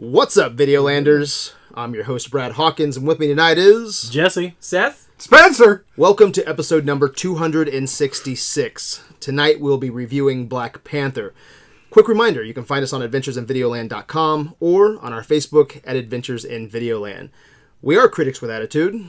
What's up, Videolanders? I'm your host, Brad Hawkins, and with me tonight is. Jesse. Seth? Spencer! Welcome to episode number 266. Tonight we'll be reviewing Black Panther. Quick reminder you can find us on adventuresinvideoland.com or on our Facebook at Adventures in Videoland. We are critics with attitude.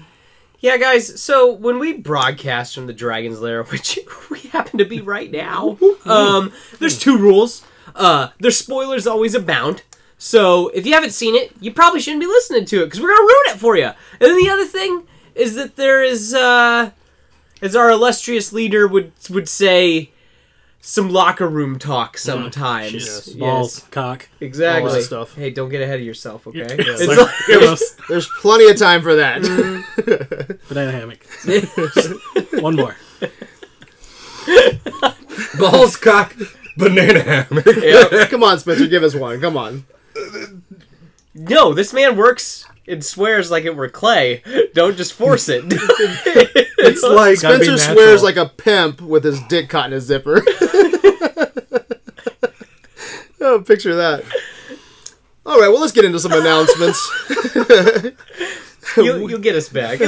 Yeah, guys, so when we broadcast from the Dragon's Lair, which we happen to be right now, um, there's two rules. Uh, there's spoilers always abound. So if you haven't seen it, you probably shouldn't be listening to it because we're gonna ruin it for you. And then the other thing is that there is, uh, as our illustrious leader would would say, some locker room talk sometimes. Yes. Balls, cock. exactly. All that stuff. Hey, don't get ahead of yourself, okay? Yeah. It's Like- like- Gross. There's plenty of time for that. Banana hammock. One more. Balls, cock, banana hammock. Come on, Spencer, give us one. Come on. No, this man works and swears like it were clay. Don't just force it. It's like Gotta Spencer swears like a pimp with his dick caught in a zipper. oh, picture that. All right, well, let's get into some announcements. you'll, you'll get us back.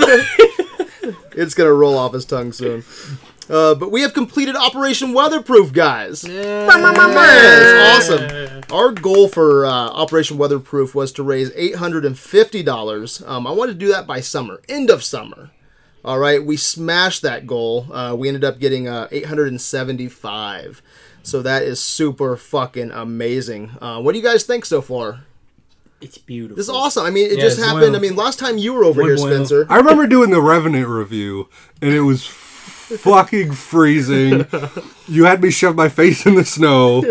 it's going to roll off his tongue soon. Uh, but we have completed Operation Weatherproof, guys. Man, it's awesome. Our goal for uh, Operation Weatherproof was to raise $850. Um, I wanted to do that by summer, end of summer. All right, we smashed that goal. Uh, we ended up getting uh, 875. So that is super fucking amazing. Uh, what do you guys think so far? It's beautiful. This is awesome. I mean, it Yes, just happened. well. I mean, last time you were over Muy here, bueno. Spencer. I remember doing the Revenant review, and it was fucking freezing. You had me shove my face in the snow,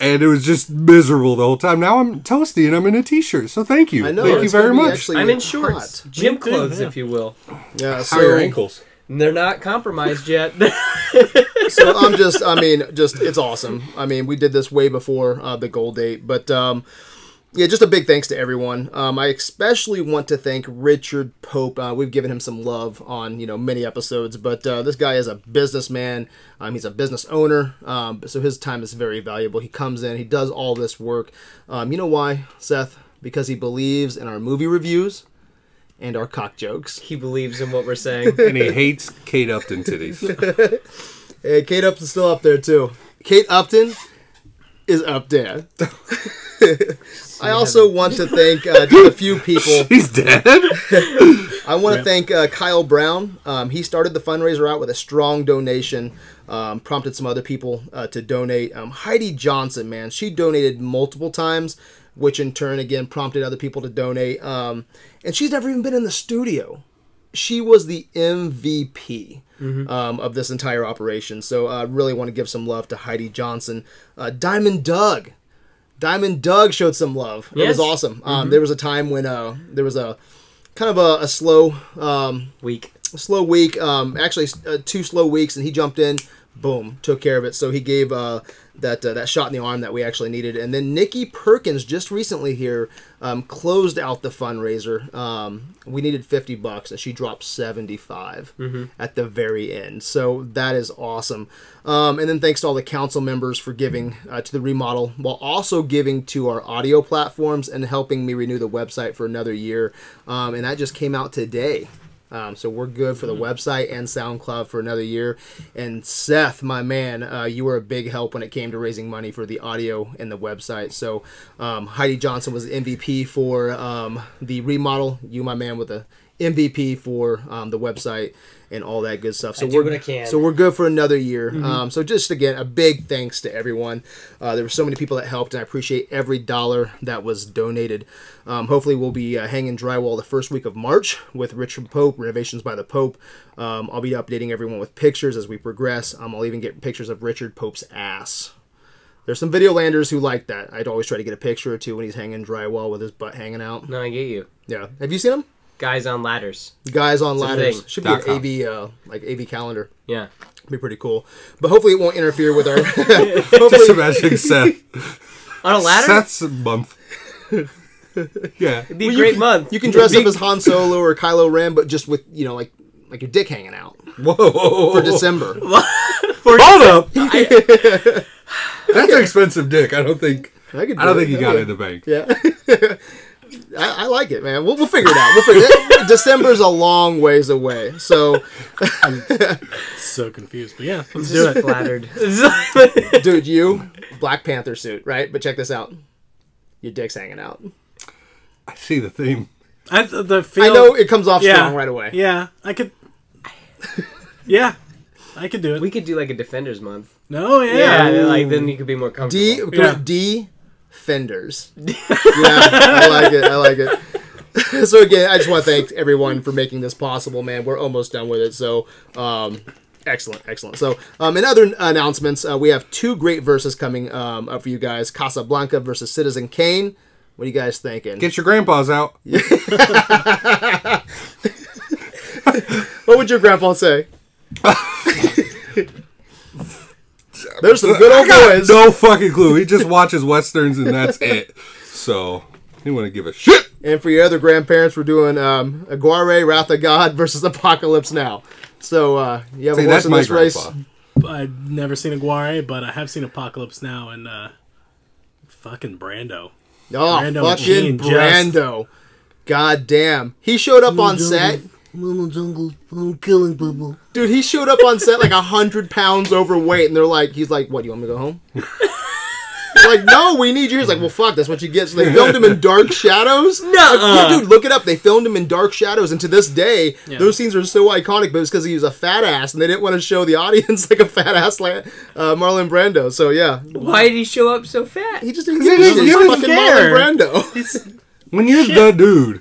and it was just miserable the whole time. Now I'm toasty, and I'm in a t-shirt. So thank you, I know. thank you it's very gonna be much. actually I'm in hot. shorts, gym Me clothes, yeah. if you will. Yeah, so, How are your ankles? And They're not compromised yet. so I'm just, I mean, just it's awesome. I mean, we did this way before uh, the goal date, but um, yeah, just a big thanks to everyone. Um, I especially want to thank Richard Pope. Uh, we've given him some love on you know many episodes, but uh, this guy is a businessman. Um, he's a business owner, um, so his time is very valuable. He comes in, he does all this work. Um, you know why, Seth? Because he believes in our movie reviews and our cock jokes. he believes in what we're saying. and he hates Kate Upton titties. Hey, Kate Upton's still up there too. Kate Upton is up there. I also want to thank uh, just a few people. He's dead. I want to thank uh, Kyle Brown. Um, he started the fundraiser out with a strong donation, um, prompted some other people uh, to donate. Um, Heidi Johnson, man, she donated multiple times, which in turn again prompted other people to donate. Um, and she's never even been in the studio. She was the MVP um, of this entire operation. So I really want to give some love to Heidi Johnson. Uh, Diamond Doug. Diamond Doug showed some love. It was Yes. awesome. Um, There was a time when uh, there was a kind of a, a slow um, Weak. slow week um, actually uh, two slow weeks and he jumped in boom took care of it. So he gave uh, that uh, that shot in the arm that we actually needed. And then nikki perkins just recently here um, closed out the fundraiser. Um, we needed 50 bucks and she dropped 75 at the very end. So that is awesome. Um, and then thanks to all the council members for giving uh, to the remodel while also giving to our audio platforms and helping me renew the website for another year. Um, and that just came out today um, so we're good for the website and SoundCloud for another year. And Seth, my man, uh, you were a big help when it came to raising money for the audio and the website. So um, Heidi Johnson was the MVP for um, the remodel. You, my man, with the MVP for um, the website and all that good stuff. So we're what I can. so we're good for another year. Um, so just again, a big thanks to everyone. Uh, there were so many people that helped, and I appreciate every dollar that was donated. Um, hopefully, we'll be uh, hanging drywall the first week of March with Richard Pope, Renovations by the Pope. Um, I'll be updating everyone with pictures as we progress. Um, I'll even get pictures of Richard Pope's ass. There's some video landers who like that. I'd always try to get a picture or two when he's hanging drywall with his butt hanging out. No, I get you. Yeah, have you seen him? Guys on ladders. Guys on a ladders should be an com. AV uh, like AV calendar. Yeah. Be pretty cool, but hopefully it won't interfere with our. Just hopefully, imagining Seth. On a ladder? Seth's month. yeah. It'd be Well, a great can- month. You can dress Big- up as Han Solo or Kylo Ren, but just with you know like like your dick hanging out Whoa. for December. for Hold up. I- That's an expensive dick. I don't think. I, could I don't do think you got it in the bank. Yeah. I, I like it, man. We'll, we'll figure it out. We'll figure it December's a long ways away. So, I'm So confused, but yeah, let's do Just it. flattered. dude, you, Black Panther suit, right? But check this out. Your dick's hanging out. I see the theme. I, the feel, I know it comes off yeah, strong right away. Yeah, I could. Yeah, I could do it. we could do like a Defenders month. no, yeah, Yeah, like then you could be more comfortable. D, Yeah. D fenders. yeah, I like it. I like it. so again, I just want to thank everyone for making this possible, man. We're almost done with it. So, um, excellent, excellent. So, um, in other announcements, uh, we have two great verses coming um, up for you guys: Casablanca versus Citizen Kane. What are you guys thinking? Get your grandpas out. what would your grandpa say? There's some good I old got boys. no fucking clue. He just watches westerns and that's it. So he wouldn't give a shit. And for your other grandparents, we're doing um, Aguirre, Wrath of God versus Apocalypse Now. So uh, you have See, a horse in my this race. I've never seen Aguirre, but I have seen Apocalypse Now and uh, fucking Brando. Oh, Brando fucking Machine just- Brando. God damn. He showed up on set. Little jungle, I'm killing people. Dude, he showed up on set like a hundred pounds overweight, and they're like, he's like, what, you want me to go home? like, no, we need you. He's like, well, fuck, that's what you get. So they filmed him in dark shadows. Nuh-uh. Yeah, dude, look it up. They filmed him in dark shadows, and to this day, Yeah. those scenes are so iconic. But it's because he was a fat ass, and they didn't want to show the audience like a fat ass like uh, Marlon Brando. So yeah, Why did he show up so fat? he just didn't he give a shit. He's a fucking care. Marlon Brando. When you're the dude.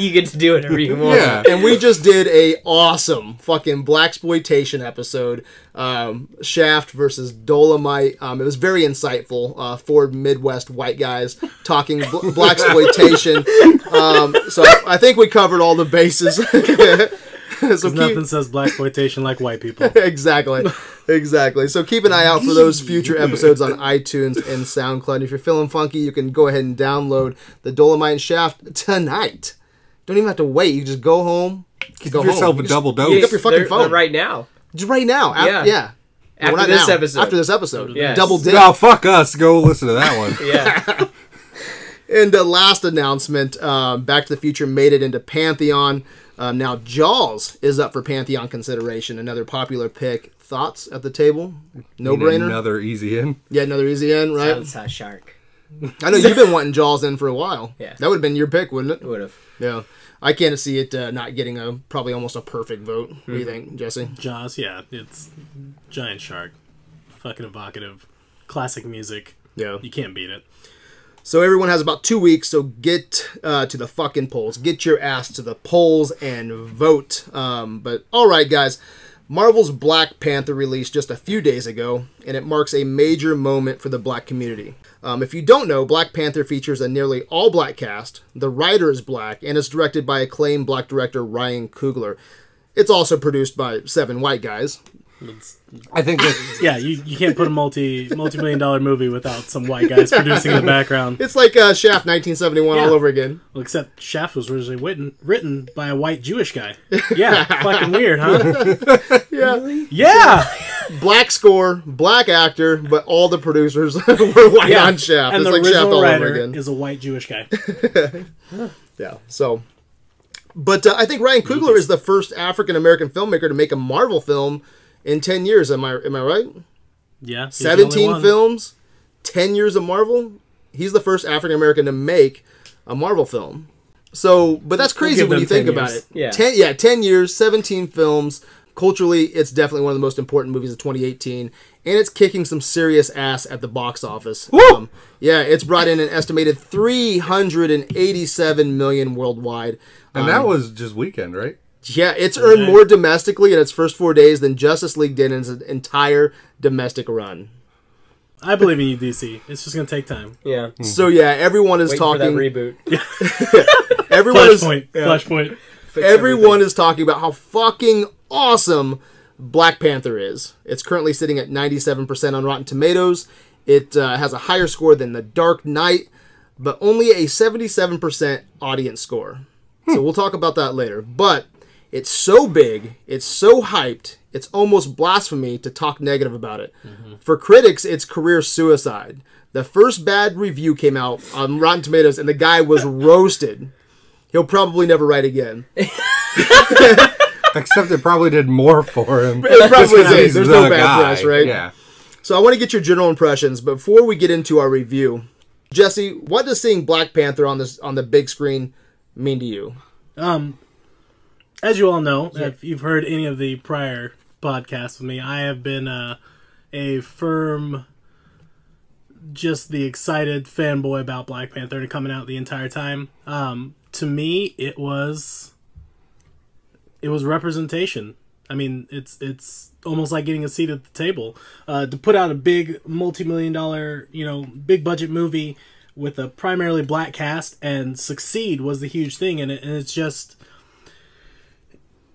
You get to do whatever you want. Yeah. and we just did a awesome fucking black exploitation episode um, shaft versus Dolemite. Um, it was very insightful uh, four midwest white guys talking bl- black exploitation. Um, so I, I think we covered all the bases. So keep, Nothing says black exploitation like white people. exactly. Exactly. So keep an eye out for those future episodes on itunes and soundcloud. And if you're feeling funky you can go ahead and download the Dolemite shaft tonight don't even have to wait you just go home Give go yourself home. a You double Pick dose. up your fucking They're- phone. they're right now. just right now af- yeah, Yeah. After not this now. episode. after this episode Yes. double dip No, fuck us. Go listen to that one. Yeah. and the last announcement um, back to the future made it into pantheon um, now jaws is up for pantheon consideration another popular pick thoughts at the table no brainer Another easy in. yeah another easy in right Sounds uh, shark. i know you've been wanting jaws in for a while Yeah. that would have been your pick wouldn't it Would have. yeah i can't see it uh, not getting a probably almost a perfect vote what do you think jesse Jaws, yeah, it's giant shark, fucking evocative, classic music. yeah You can't beat it. So everyone has about two weeks. So get uh, to the fucking polls. Get your ass to the polls and vote. Um, but all right, guys. Marvel's Black Panther released just a few days ago, and it marks a major moment for the black community. Um, if you don't know, Black Panther features a nearly all black cast. The writer is black, and it's directed by acclaimed black director Ryan Coogler. It's also produced by seven white guys. I think that Yeah, you, you can't put a multi multi million dollar movie without some white guys producing in the background. It's like uh, Shaft 1971 all over again. Well, except Shaft was originally written written by a white Jewish guy. Yeah, fucking weird, huh? Yeah. Yeah, black score, black actor, but all the producers were white yeah. on Shaft. And it's the like Shaft original all over writer again. is a white Jewish guy. yeah. So, but uh, I think Ryan Coogler is the first African American filmmaker to make a Marvel film in ten years. Am I am I right? Yeah, he's the only Seventeen one. films, ten years of Marvel. He's the first African American to make a Marvel film. So, but that's crazy give when you think 10 about it. Yeah. ten yeah, ten years, seventeen films. Culturally, it's definitely one of the most important movies of 2018, and it's kicking some serious ass at the box office. Um, yeah, it's brought in an estimated 387 million worldwide. and that was just weekend, right? Yeah, it's earned more domestically in its first four days than Justice League did in its entire domestic run. I believe in you, DC. It's just gonna take time. Yeah. So yeah, everyone is Wait for that talking. reboot. everyone is Flashpoint. Flashpoint. Fix everyone is talking about how fucking awesome Black Panther is. It's currently sitting at 97% on Rotten Tomatoes. It uh, has a higher score than The Dark Knight, but only a 77% audience score. So we'll talk about that later. But It's so big, it's so hyped, it's almost blasphemy to talk negative about it. For critics, it's career suicide. The first bad review came out on Rotten Tomatoes, and the guy was roasted. He'll probably never write again. Except it probably did more for him. It probably did. There's the no bad guy. press, right? Yeah. So I want to get your general impressions but before we get into our review. Jesse, what does seeing Black Panther on this on the big screen mean to you? Um, as you all know, if you've heard any of the prior podcasts with me, I have been uh, a firm, just the excited fanboy about Black Panther and coming out the entire time. Um, to me, it was it was representation. I mean, it's it's almost like getting a seat at the table. Uh, to put out a big multi-million dollar, you know, big budget movie with a primarily black cast and succeed was the huge thing, and, it, and it's just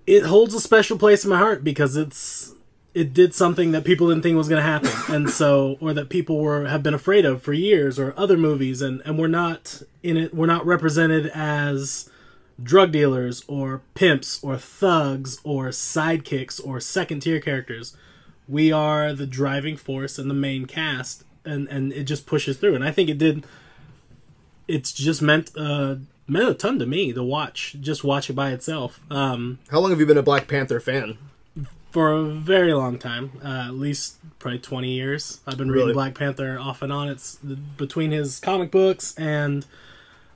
it holds a special place in my heart because it's it did something that people didn't think was going to happen, and so or that people were have been afraid of for years, or other movies, and and we're not in it. We're not represented as drug dealers or pimps or thugs or sidekicks or second tier characters. We are the driving force and the main cast, and and it just pushes through. And I think it did. It's just meant uh meant a ton to me to watch, just watch it by itself. Um, How long have you been a Black Panther fan? for a very long time, uh, at least probably 20 years. I've been reading Really? Black Panther off and on. It's the, between his comic books and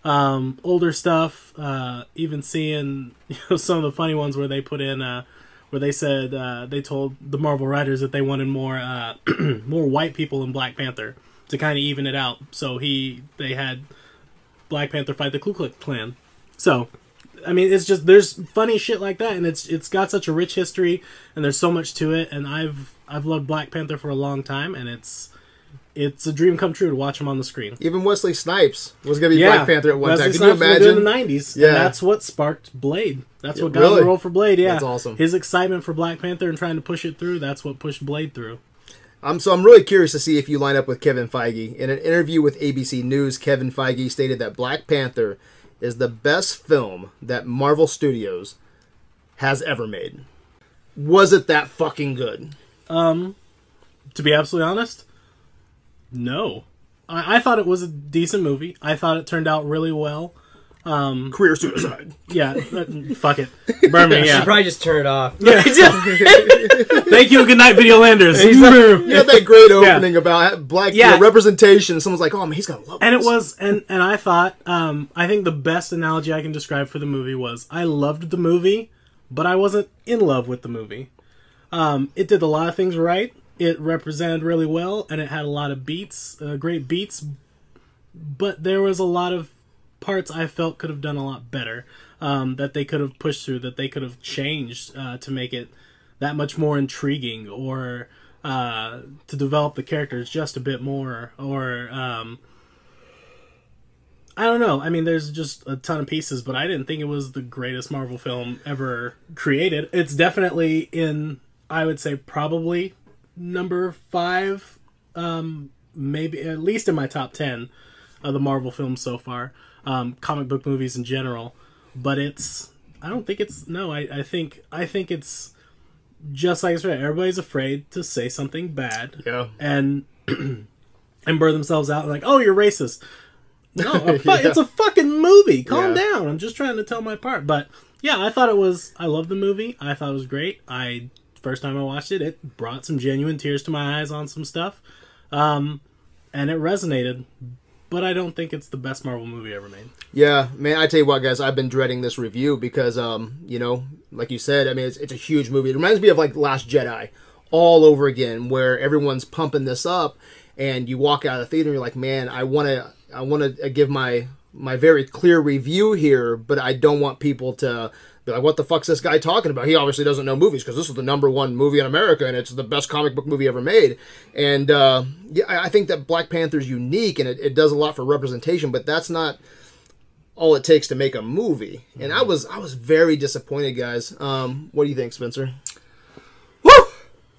um, older stuff, uh, even seeing you know, some of the funny ones where they put in, uh, where they said uh, they told the Marvel writers that they wanted more uh, more white people in Black Panther to kind of even it out. So he they had Black Panther fight the Ku Klux Klan. So I mean, it's just there's funny shit like that, and it's it's got such a rich history, and there's so much to it. And I've I've loved Black Panther for a long time, and it's it's a dream come true to watch him on the screen. Even Wesley Snipes was going to be Black Panther at one Wesley time. Can Snipes you imagine? the '90s? Yeah. and that's what sparked Blade. That's Yeah, what got really? the role for Blade. Yeah, That's awesome. His excitement for Black Panther and trying to push it through. That's what pushed Blade through. Um, so I'm really curious to see if you line up with Kevin Feige. In an interview with ABC News, Kevin Feige stated that Black Panther is the best film that Marvel Studios has ever made. Was it that fucking good? Um, to be absolutely honest, no. I, I thought it was a decent movie. I thought it turned out really well. Um, Career suicide. yeah, uh, fuck it, burn me. Should Yeah. probably just turn it off. Yeah. Thank you. Good night, video landers. you had that great opening about black you know, Yeah. representation. Someone's like, "Oh man, he's gonna love." and it was and and i thought um i think the best analogy i can describe for the movie was i loved the movie but i wasn't in love with the movie um it did a lot of things right it represented really well and it had a lot of beats uh, great beats but there was a lot of parts i felt could have done a lot better um that they could have pushed through that they could have changed uh, to make it that much more intriguing or uh, to develop the characters just a bit more or um, I don't know. I mean, there's just a ton of pieces, but I didn't think it was the greatest Marvel film ever created. It's definitely in, I would say, probably number five, um, maybe at least in my top ten of the Marvel films so far, um, comic book movies in general. But it's, I don't think it's no. I, I think I think it's just like I said. Everybody's afraid to say something bad yeah. and and burn themselves out like, oh, you're racist. No, a fu- Yeah. it's a fucking movie. Calm Yeah. down. I'm just trying to tell my part. But yeah, I thought it was. I love the movie. I thought it was great. I first time I watched it, it brought some genuine tears to my eyes on some stuff, um, and it resonated. But I don't think it's the best Marvel movie ever made. Yeah, man, I tell you what, guys, I've been dreading this review because, um, you know, like you said, I mean, it's, it's a huge movie. It reminds me of like Last Jedi, all over again, where everyone's pumping this up, and you walk out of the theater, and you're like, man, I want to, I want to give my my very clear review here, but I don't want people to like, what the fuck's this guy talking about? He obviously doesn't know movies because this is the number one movie in America and it's the best comic book movie ever made. And uh, yeah, I think that Black Panther's unique and it, it does a lot for representation, but that's not all it takes to make a movie. And I was I was very disappointed, guys. Um, what do you think, Spencer? Woo!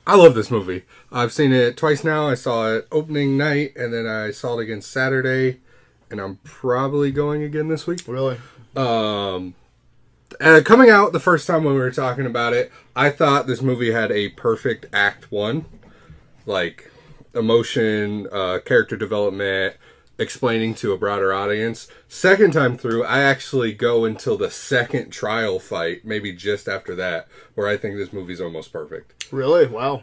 I love this movie. I've seen it twice now. I saw it opening night, and then I saw it again Saturday, and I'm probably going again this week. Really? Um, uh, coming out the first time when we were talking about it, I thought this movie had a perfect act one, like emotion, uh, character development, explaining to a broader audience. Second time through, I actually go until the second trial fight, maybe just after that, where I think this movie's almost perfect. Really? Wow.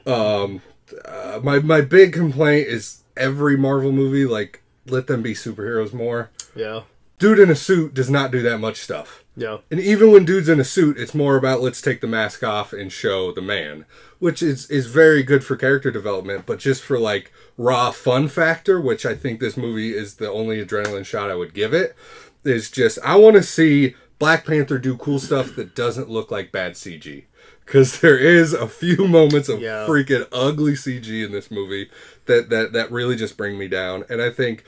Uh, my my big complaint is every Marvel movie, like let them be superheroes more. yeah. Dude in a suit does not do that much stuff. Yeah. And even when dude's in a suit, it's more about let's take the mask off and show the man, which is is very good for character development, but just for like raw fun factor, which I think this movie is the only adrenaline shot I would give it, is just I want to see Black Panther do cool stuff that doesn't look like bad CG. Cause there is a few moments of Yeah. freaking ugly CG in this movie that, that that really just bring me down. And I think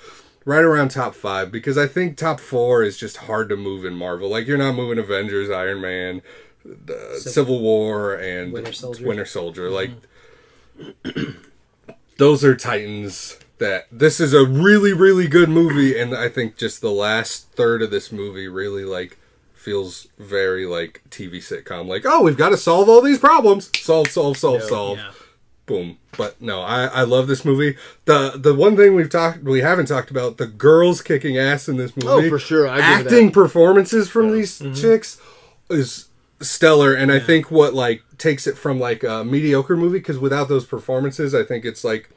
right around top five because I think top four is just hard to move in Marvel. Like you're not moving Avengers, Iron Man, the Civil War, and Winter Soldier. Winter Soldier. Mm-hmm. Like those are titans. That this is a really really good movie, and I think just the last third of this movie really like feels very like TV sitcom. Like oh, we've got to solve all these problems. Solve, solve, solve, solve Yeah. Boom. But no, I, I love this movie. The the one thing we've talked we haven't talked about the girls kicking ass in this oh, movie. Oh, for sure. I Acting performances from these mm-hmm. chicks is stellar, and I think what like takes it from like a mediocre movie because without those performances, I think it's like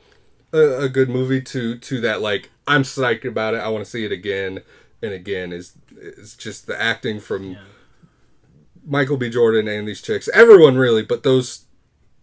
a, a good movie to to that like I'm psyched about it. I want to see it again and again. Is is just the acting from Michael B. Jordan and these chicks, everyone really, but those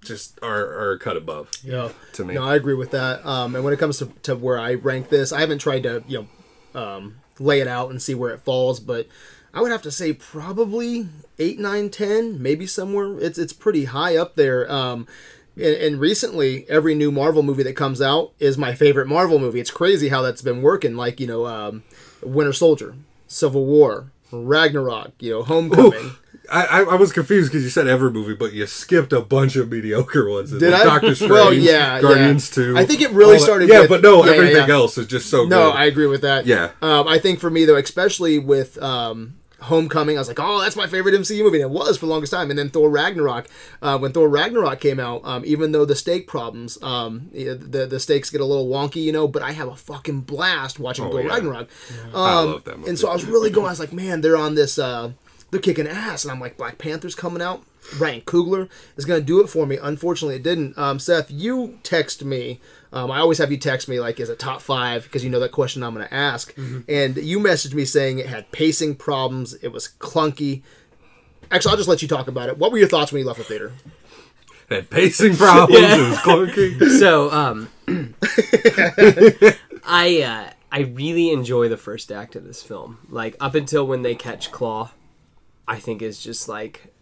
just are are cut above Yeah. to me. No, I agree with that. Um, and when it comes to, to where I rank this, I haven't tried to you know um, lay it out and see where it falls, but I would have to say probably eight, nine, ten, maybe somewhere. It's it's pretty high up there. Um, and, and recently, every new Marvel movie that comes out is my favorite Marvel movie. It's crazy how that's been working. Like you know, um, Winter Soldier, Civil War, Ragnarok, you know, Homecoming. I, I, I was confused because you said every movie, but you skipped a bunch of mediocre ones. Did I? Doctor Strange, Well, yeah, Guardians yeah. Two. I think it really started Yeah, with- but no, yeah, yeah, everything yeah. else is just so good. No, good. I agree with that. Yeah. Um, I think for me though, especially with um, Homecoming, I was like, oh, that's my favorite MCU movie, and it was for the longest time. And then Thor Ragnarok, uh, when Thor Ragnarok came out, um, even though the stake problems, um, the the stakes get a little wonky, you know, but I have a fucking blast watching Oh, Thor yeah. Ragnarok. Um, I love that movie. And so I was really going. I was like, man, they're on this. Uh, they're kicking ass, and I'm like, Black Panther's coming out. Ryan Coogler is going to do it for me. Unfortunately, it didn't. Um, Seth, you text me. Um, I always have you text me like, is it top five? Because you know that question I'm going to ask. And you messaged me saying it had pacing problems. It was clunky. Actually, I'll just let you talk about it. What were your thoughts when you left the theater? Had pacing problems. It was clunky. So, um, I uh, I really enjoy the first act of this film. Like up until when they catch Klaue, I think is just like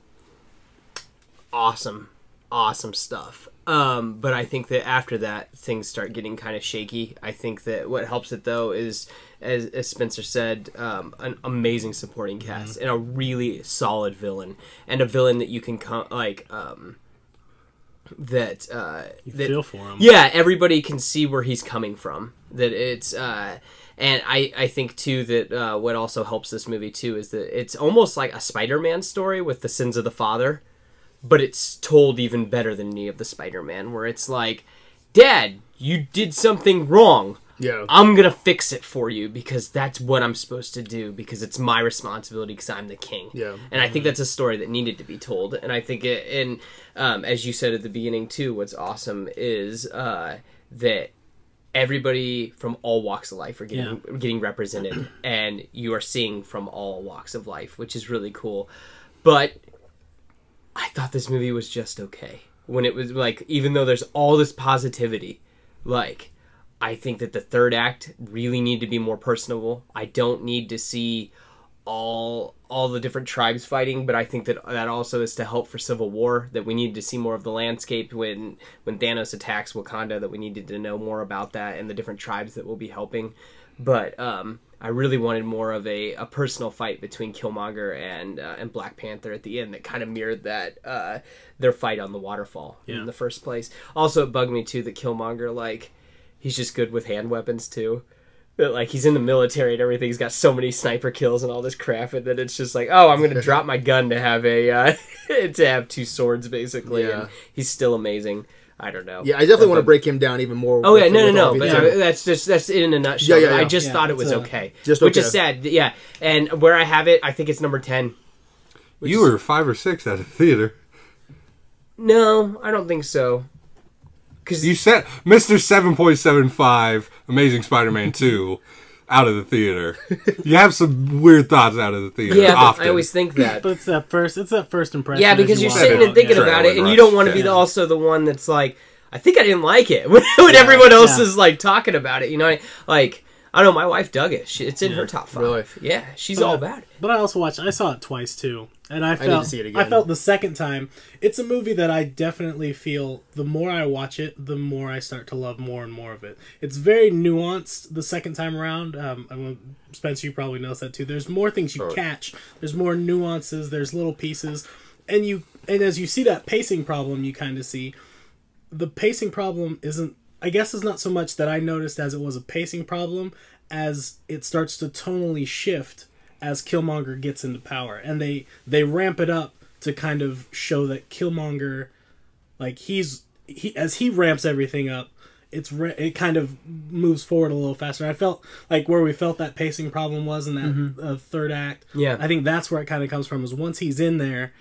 awesome, awesome stuff. Um, but I think that after that, things start getting kind of shaky. I think that what helps it though is, as, as Spencer said, um, an amazing supporting cast and a really solid villain, and a villain that you can come like um, that uh, You that feel for him. yeah everybody can see where he's coming from that it's uh and i i think too that uh what also helps this movie too is that it's almost like a spider-man story with the sins of the father but it's told even better than any of the spider-man where it's like dad you did something wrong Yeah. I'm gonna fix it for you because that's what I'm supposed to do because it's my responsibility because I'm the king. Yeah. And I think that's a story that needed to be told. And I think it, and um, as you said at the beginning too, what's awesome is uh, that everybody from all walks of life are getting getting represented, and you are seeing from all walks of life, which is really cool. But I thought this movie was just okay. When it was like, even though there's all this positivity, like, I think that the third act really need to be more personable. I don't need to see all all the different tribes fighting, but I think that that also is to help for Civil War. That we need to see more of the landscape when when Thanos attacks Wakanda. That we needed to know more about that and the different tribes that will be helping. But um, I really wanted more of a, a personal fight between Killmonger and uh, and Black Panther at the end that kind of mirrored that uh, their fight on the waterfall Yeah. in the first place. Also, it bugged me too that Killmonger like he's just good with hand weapons too. That like he's in the military and everything. He's got so many sniper kills and all this crap, and then it's just like, oh, I'm gonna drop my gun to have a uh, to have two swords basically. Yeah. And he's still amazing. I don't know. Yeah, I definitely want to break him down even more. Oh with- yeah, no, no, no. But these- uh, that's just that's in a nutshell. Yeah, yeah, I just Yeah, thought it was a- okay, Just which is sad. Yeah, and where I have it, I think it's number ten. You were five or six at a theater. No, I don't think so. Because You said Mr. 7.75 Amazing Spider-Man 2 out of the theater. You have some weird thoughts out of the theater. yeah, often. I always think that. But it's that first. It's that first impression. Yeah, because you you're sitting and thinking yeah. about it, and you don't want to be the, also the one that's like, I think I didn't like it when, when everyone else Yeah. is like talking about it. You know, like I don't know, my wife dug it. She, it's in her top five. Really? Yeah, she's But- all about it. But I also watched. I saw it twice too, and I need to felt. see it again. I felt the second time. It's a movie that I definitely feel. The more I watch it, the more I start to love more and more of it. It's very nuanced the second time around. Um, I mean, Spencer, you probably noticed that too. There's more things you catch. There's more nuances. There's little pieces, and you and as you see that pacing problem, you kind of see the pacing problem isn't I guess it's not so much that I noticed as it was a pacing problem as it starts to tonally shift as Killmonger gets into power and they they ramp it up to kind of show that Killmonger like he's he as he ramps everything up it's ra- it kind of moves forward a little faster. I felt like where we felt that pacing problem was in that uh, third act. Yeah. I think that's where it kind of comes from. Is once he's in there,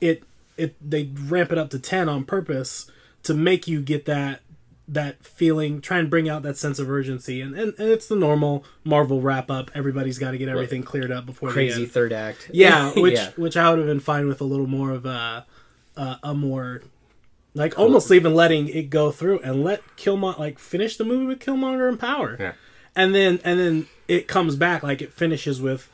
it it they ramp it up to ten on purpose to make you get that that feeling, try and bring out that sense of urgency, and and, and it's the normal Marvel wrap up. Everybody's got to get everything cleared up before the Crazy third act. Yeah, which yeah. which I would have been fine with a little more of a a, a more like almost even letting it go through and let Killmonger like finish the movie with Killmonger in power. Yeah. And then and then it comes back like it finishes with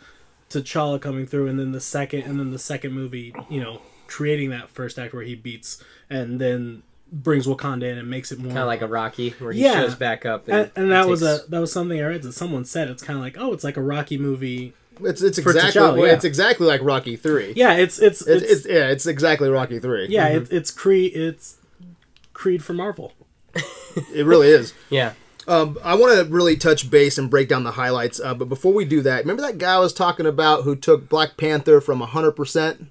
T'Challa coming through and then the second and then the second movie, you know, creating that first act where he beats and then brings Wakanda in and makes it more kind of like a Rocky where he Yeah. shows back up. And, and, and that was takes- a that was something I read that someone said it's kind of like oh it's like a Rocky movie It's it's For exactly T'Challa, yeah. it's exactly like Rocky Three. yeah it's it's It's, it's, it's yeah, it's exactly Rocky Three. yeah it, it's Creed it's Creed for Marvel it really is. yeah. Um, I want to really touch base and break down the highlights. Uh, but before we do that, remember that guy I was talking about who took Black Panther from 100%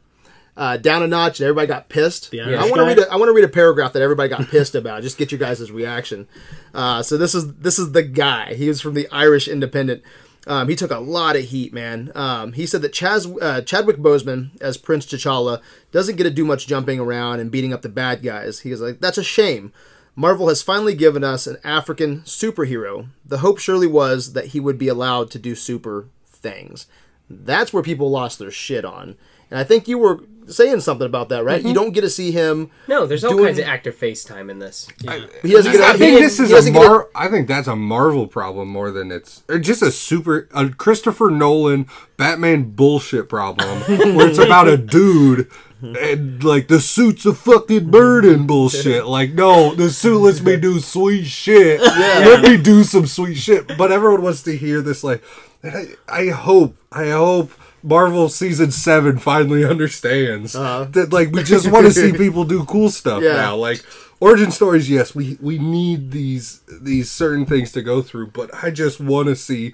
uh, down a notch and everybody got pissed? The I want to read. A, I want to read a paragraph that everybody got pissed about. Just get your guys' reaction. Uh, so this is this is the guy. He was from the Irish Independent. Um, he took a lot of heat, man. Um, he said that Chaz, uh, Chadwick Boseman as Prince T'Challa doesn't get to do much jumping around and beating up the bad guys. He was like, "That's a shame." Marvel has finally given us an African superhero. The hope surely was that he would be allowed to do super things. That's where people lost their shit on. And I think you were saying something about that, right? You mm-hmm. don't get to see him. No, there's all Doing- kinds of actor FaceTime in this. He doesn't get. I think didn't- this is a doesn't get Mar- I think that's a Marvel problem more than it's just a super a Christopher Nolan Batman bullshit problem where it's about a dude and like the suit's a fucking burden bullshit. Like no, the suit lets me do sweet shit. Let me do some sweet shit. But everyone wants to hear this like I, I hope I hope Marvel season seven finally understands uh-huh. that like we just want to see people do cool stuff Yeah. now. Like origin stories, yes, we we need these these certain things to go through, but I just want to see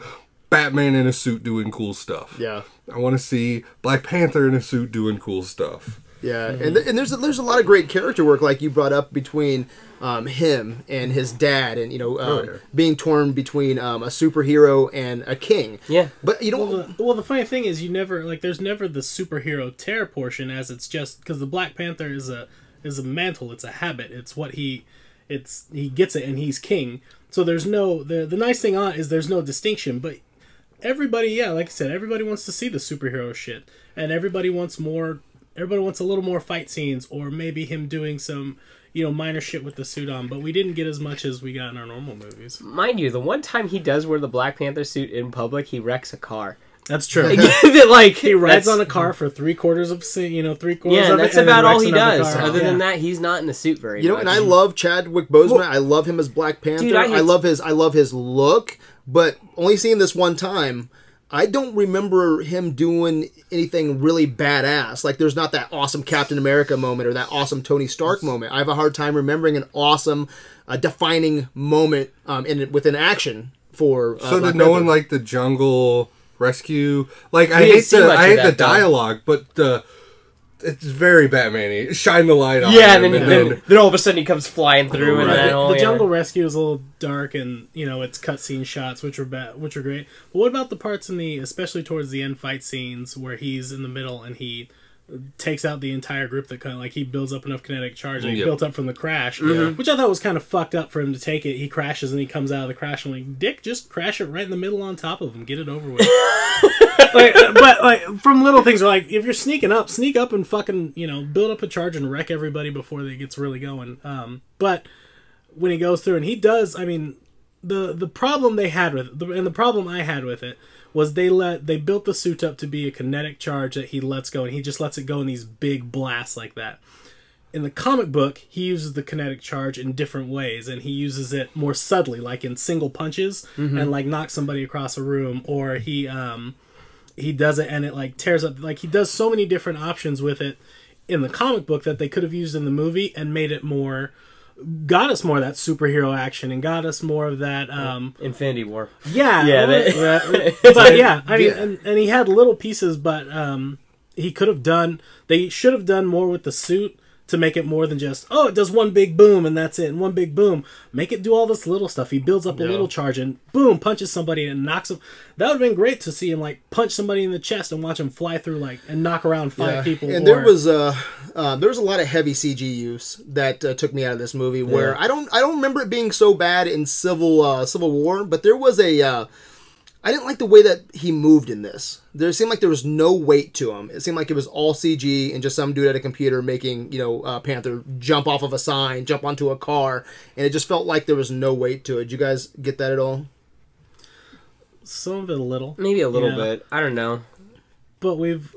Batman in a suit doing cool stuff. Yeah. I want to see Black Panther in a suit doing cool stuff. Yeah, and, th- and there's a, there's a lot of great character work, like you brought up between um, him and his dad, and you know, um, yeah. being torn between um, a superhero and a king. Yeah. but you know, Well, the, well, the funny thing is, you never like. There's never the superhero tear portion, as it's just because the Black Panther is a is a mantle. It's a habit. It's what he, it's he gets it, and he's king. So there's no the the nice thing on it is there's no distinction, but everybody, yeah, like I said, everybody wants to see the superhero shit, and everybody wants more. Everybody wants a little more fight scenes, or maybe him doing some, you know, minor shit with the suit on. But we didn't get as much as we got in our normal movies. Mind you, the one time he does wear the Black Panther suit in public, he wrecks a car. That's true. That, like He rides on a car for three quarters of you know three quarters. Yeah, of that's it, and about all he does. car. Other Yeah. than that, he's not in the suit very you know, much. and I love Chadwick Boseman. I love him as Black Panther. Dude, I I, love his I love his look, but only seeing this one time. I don't remember him doing anything really badass. Like, there's not that awesome Captain America moment or that awesome Tony Stark moment. I have a hard time remembering an awesome, uh, defining moment um, in within action for. Uh, So Black did no one like the Jungle Rescue? Like I hate the I hate that, the though. dialogue, but the it's very Batman-y. Shine the light on Yeah, him, and then, then, then all of a sudden he comes flying through, and Right. then the, oh, the yeah. Jungle Rescue is a little dark, and you know it's cutscene shots, which are bad, which are great. But what about the parts in the, especially towards the end fight scenes, where he's in the middle and he takes out the entire group that kind of like he builds up enough kinetic charge that he Yep. built up from the crash, mm-hmm. which I thought was kind of fucked up for him to take it. He crashes and he comes out of the crash. and like, Dick, just crash it right in the middle on top of him, get it over with. like, but like from little things like if you're sneaking up, sneak up and fucking you know build up a charge and wreck everybody before it gets really going. Um, but when he goes through and he does, I mean, the the problem they had with the, and the problem I had with it was they let they built the suit up to be a kinetic charge that he lets go and he just lets it go in these big blasts like that. In the comic book, he uses the kinetic charge in different ways, and he uses it more subtly, like in single punches, and like knocks somebody across a room, or he um, he does it and it like tears up like he does so many different options with it in the comic book that they could have used in the movie and made it more got us more of that superhero action and got us more of that um Infinity War. yeah Yeah, well, they- uh, but yeah i mean Yeah. and, and he had little pieces but um he could have done they should have done more with the suit to make it more than just oh it does one big boom and that's it and one big boom make it do all this little stuff he builds up a little charge and boom punches somebody and knocks him that would have been great to see him like punch somebody in the chest and watch him fly through like and knock around five Yeah. people And or- there was uh, uh, there was a lot of heavy CG use that uh, took me out of this movie. Where I don't I don't remember it being so bad in Civil uh, Civil War, but there was a uh, I didn't like the way that he moved in this. There seemed like there was no weight to him. It seemed like it was all CG and just some dude at a computer making you know uh, Panther jump off of a sign, jump onto a car, and it just felt like there was no weight to it. Did you guys get that at all? some of it a little Maybe a little Yeah. bit. I don't know. but we've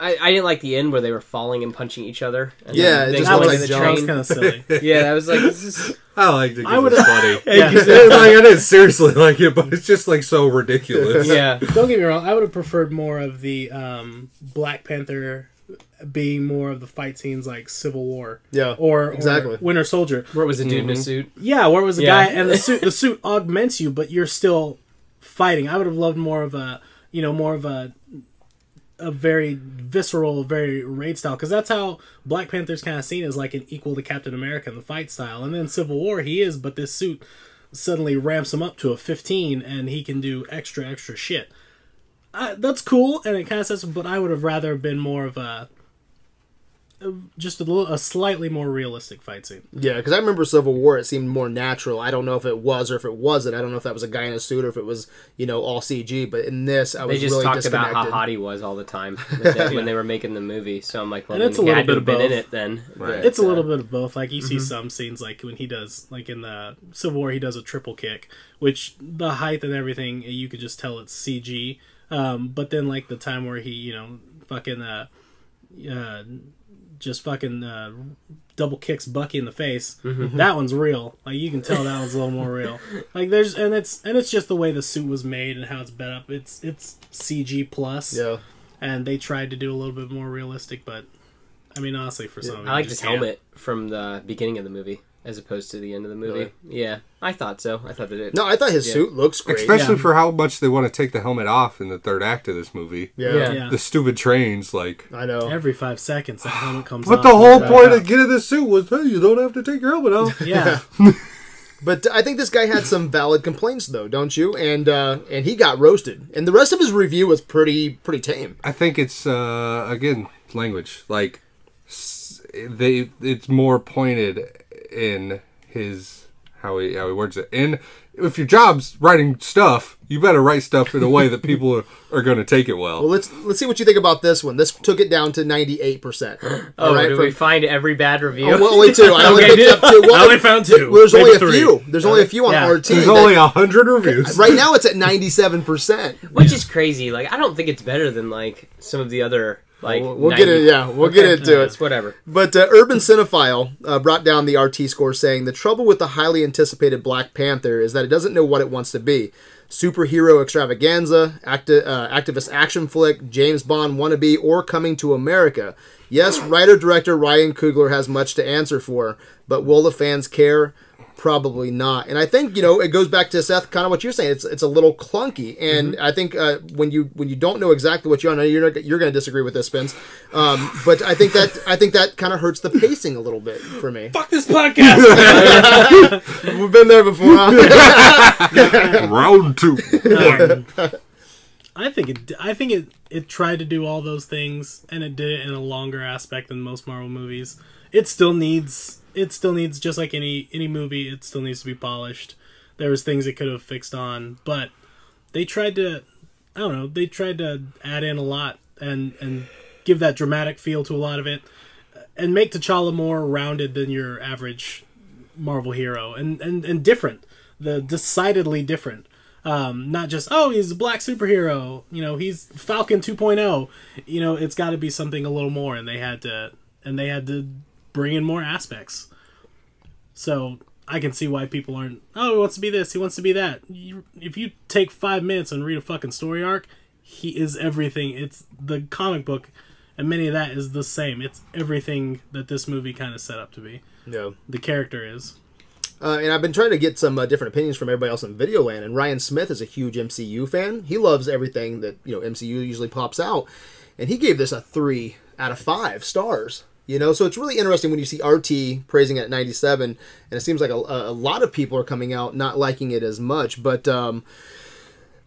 I, I didn't like the end where they were falling and punching each other. And Yeah, then it they just go that looked into was, like the train. kind of silly Yeah, that was like this is I liked it I because would've- it's funny. Yeah. It's like I didn't seriously like it, but it's just like so ridiculous. yeah. Don't get me wrong. I would have preferred more of the um, Black Panther being more of the fight scenes like Civil War. Yeah, Or, or exactly. Winter Soldier. Where it was a dude in a suit. Yeah, where it was a Yeah. guy and the suit the suit augments you, but you're still fighting. I would have loved more of a you know more of a a very visceral, very raid style because that's how Black Panther's kind of seen as like an equal to Captain America in the fight style. And then Civil War, he is, but this suit suddenly ramps him up to a 15 and he can do extra extra shit. Uh, that's cool and it kind of says, but I would have rather been more of a just a little a slightly more realistic fight scene. Yeah, because I remember Civil War. It seemed more natural. I don't know if it was or if it wasn't. I don't know if that was a guy in a suit or if it was, you know, all CG. But in this, I They was just really talked about how hot he was all the time with that when they were making the movie. So I'm like, well, And it's a little bit have of been in both. it then. Right. But, It's a uh, little bit of both. Like you see some scenes, like when he does, like in the Civil War, he does a triple kick, which the height and everything, you could just tell it's CG. Um, but then like the time where he, you know, fucking, uh, uh, just fucking uh, double kicks Bucky in the face. That one's real. Like you can tell that one's a little more real. Like there's and it's and it's just the way the suit was made and how it's bent up. It's it's CG plus. Yeah, And they tried to do a little bit more realistic, but I mean honestly, for some, of I liked you his just helmet from the beginning of the movie as opposed to the end of the movie. Really? Yeah, I thought so. I thought that it. no, I thought his Yeah. suit looks great. Especially Yeah. for how much they want to take the helmet off in the third act of this movie. yeah, Yeah. Yeah. The stupid trains, like. I know. Every five seconds, that helmet comes But off the whole point of getting this suit was, hey, you don't have to take your helmet off. yeah, But I think this guy had some valid complaints, though, don't you? And uh, and he got roasted. And the rest of his review was pretty pretty tame. I think it's uh, again language. Like they, it's more pointed in his how he how he words it. And if your job's writing stuff, you better write stuff in a way that people are, are going to take it well. Well, let's let's see what you think about this one. This took it down to ninety eight percent. oh, did we find every bad review? Oh, well, only two. I only Okay, picked up two. Well, I only found two, There's only a three. few. There's only a few on Yeah. RT. There's that- only a hundred reviews. right now, it's at ninety seven percent. Which is crazy. Like, I don't think it's better than like some of the other like. We'll, we'll get it. Yeah, we'll get into it. It's whatever. But uh, Urban Cinephile uh, brought down the RT score saying the trouble with the highly anticipated Black Panther is that it doesn't know what it wants to be. Superhero extravaganza, acti- uh, activist action flick, James Bond wannabe, or coming to America. Yes, writer director Ryan Coogler has much to answer for, but will the fans care? Probably not. And I think you know it goes back to Seth, kind of what you're saying. It's it's a little clunky, and Mm-hmm. I think uh, when you when you don't know exactly what you're on, you're not, you're going to disagree with this, Spence. Um, but I think that I think that kind of hurts the pacing a little bit for me. Fuck this podcast. We've been there before. Huh? Round two. I think it. I think it. It tried to do all those things, and it did it in a longer aspect than most Marvel movies. It still needs. It still needs just like any any movie. It still needs to be polished. There was things it could have fixed on, but they tried to. I don't know. They tried to add in a lot and and give that dramatic feel to a lot of it, and make T'Challa more rounded than your average Marvel hero, and and and different. The decidedly different um, not just oh he's a black superhero you know he's falcon 2.0 you know it's got to be something a little more and they had to and they had to bring in more aspects so i can see why people aren't oh he wants to be this he wants to be that you, if you take five minutes and read a fucking story arc he is everything it's the comic book and many of that is the same it's everything that this movie kind of set up to be no. the character is Uh, and I've been trying to get some uh, different opinions from everybody else in Videoland. And Ryan Smith is a huge MCU fan. He loves everything that you know MCU usually pops out, and he gave this a three out of five stars. You know, so it's really interesting when you see RT praising at 97, and it seems like a, a lot of people are coming out not liking it as much. But um,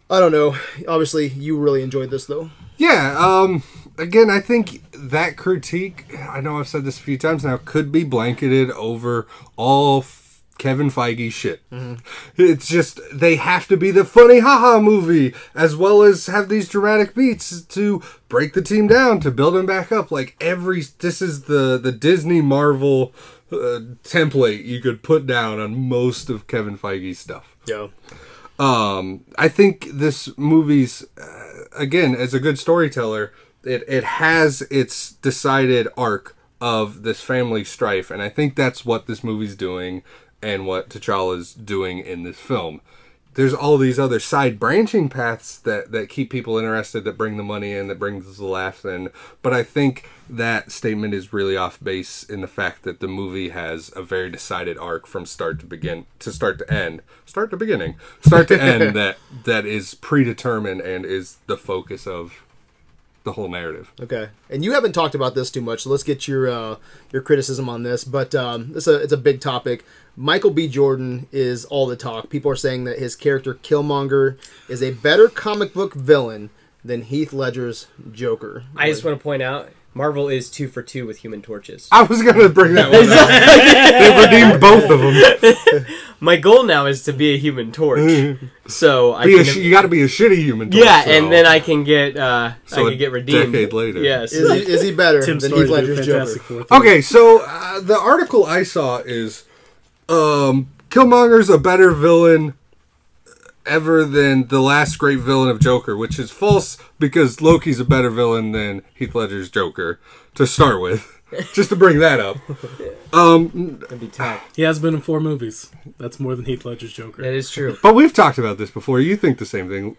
I don't know. Obviously, you really enjoyed this though. Yeah, um, again, I think that critique, I know I've said this a few times now, could be blanketed over all Kevin Feige shit. It's just, they have to be the funny haha movie, as well as have these dramatic beats to break the team down, to build them back up. Like, every, this is the, the Disney Marvel uh, template you could put down on most of Kevin Feige's stuff. Yeah. Um, I think this movie's uh, again as a good storyteller, it it has its decided arc of this family strife, and I think that's what this movie's doing, and what T'Challa's doing in this film. There's all these other side branching paths that that keep people interested, that bring the money in, that brings the laughs in. But I think that statement is really off base in the fact that the movie has a very decided arc from start to begin to start to end, start to beginning, start to end that that is predetermined and is the focus of the whole narrative. Okay, and you haven't talked about this too much, so let's get your uh, your criticism on this. But um, it's a it's a big topic. Michael B. Jordan is all the talk. People are saying that his character Killmonger is a better comic book villain than Heath Ledger's Joker. I just want to point out Marvel is two for two with Human Torches. I was gonna bring that one up. They've redeemed both of them. My goal now is to be a Human Torch, so I can. sh- you got to be a shitty human. Torch, yeah, so- and then I can get uh, So I a can get redeemed. decade later. Yes. is he, is he better tim than story Heath Ledger's fantastic Joker? Okay, so uh, the article I saw is um, Killmonger's a better villain ever than the last great villain of Joker, which is false because Loki's a better villain than Heath Ledger's Joker to start with. Just to bring that up. Um, That'd be tough. He has been in four movies. That's more than Heath Ledger's Joker. That is true. But we've talked about this before. You think the same thing.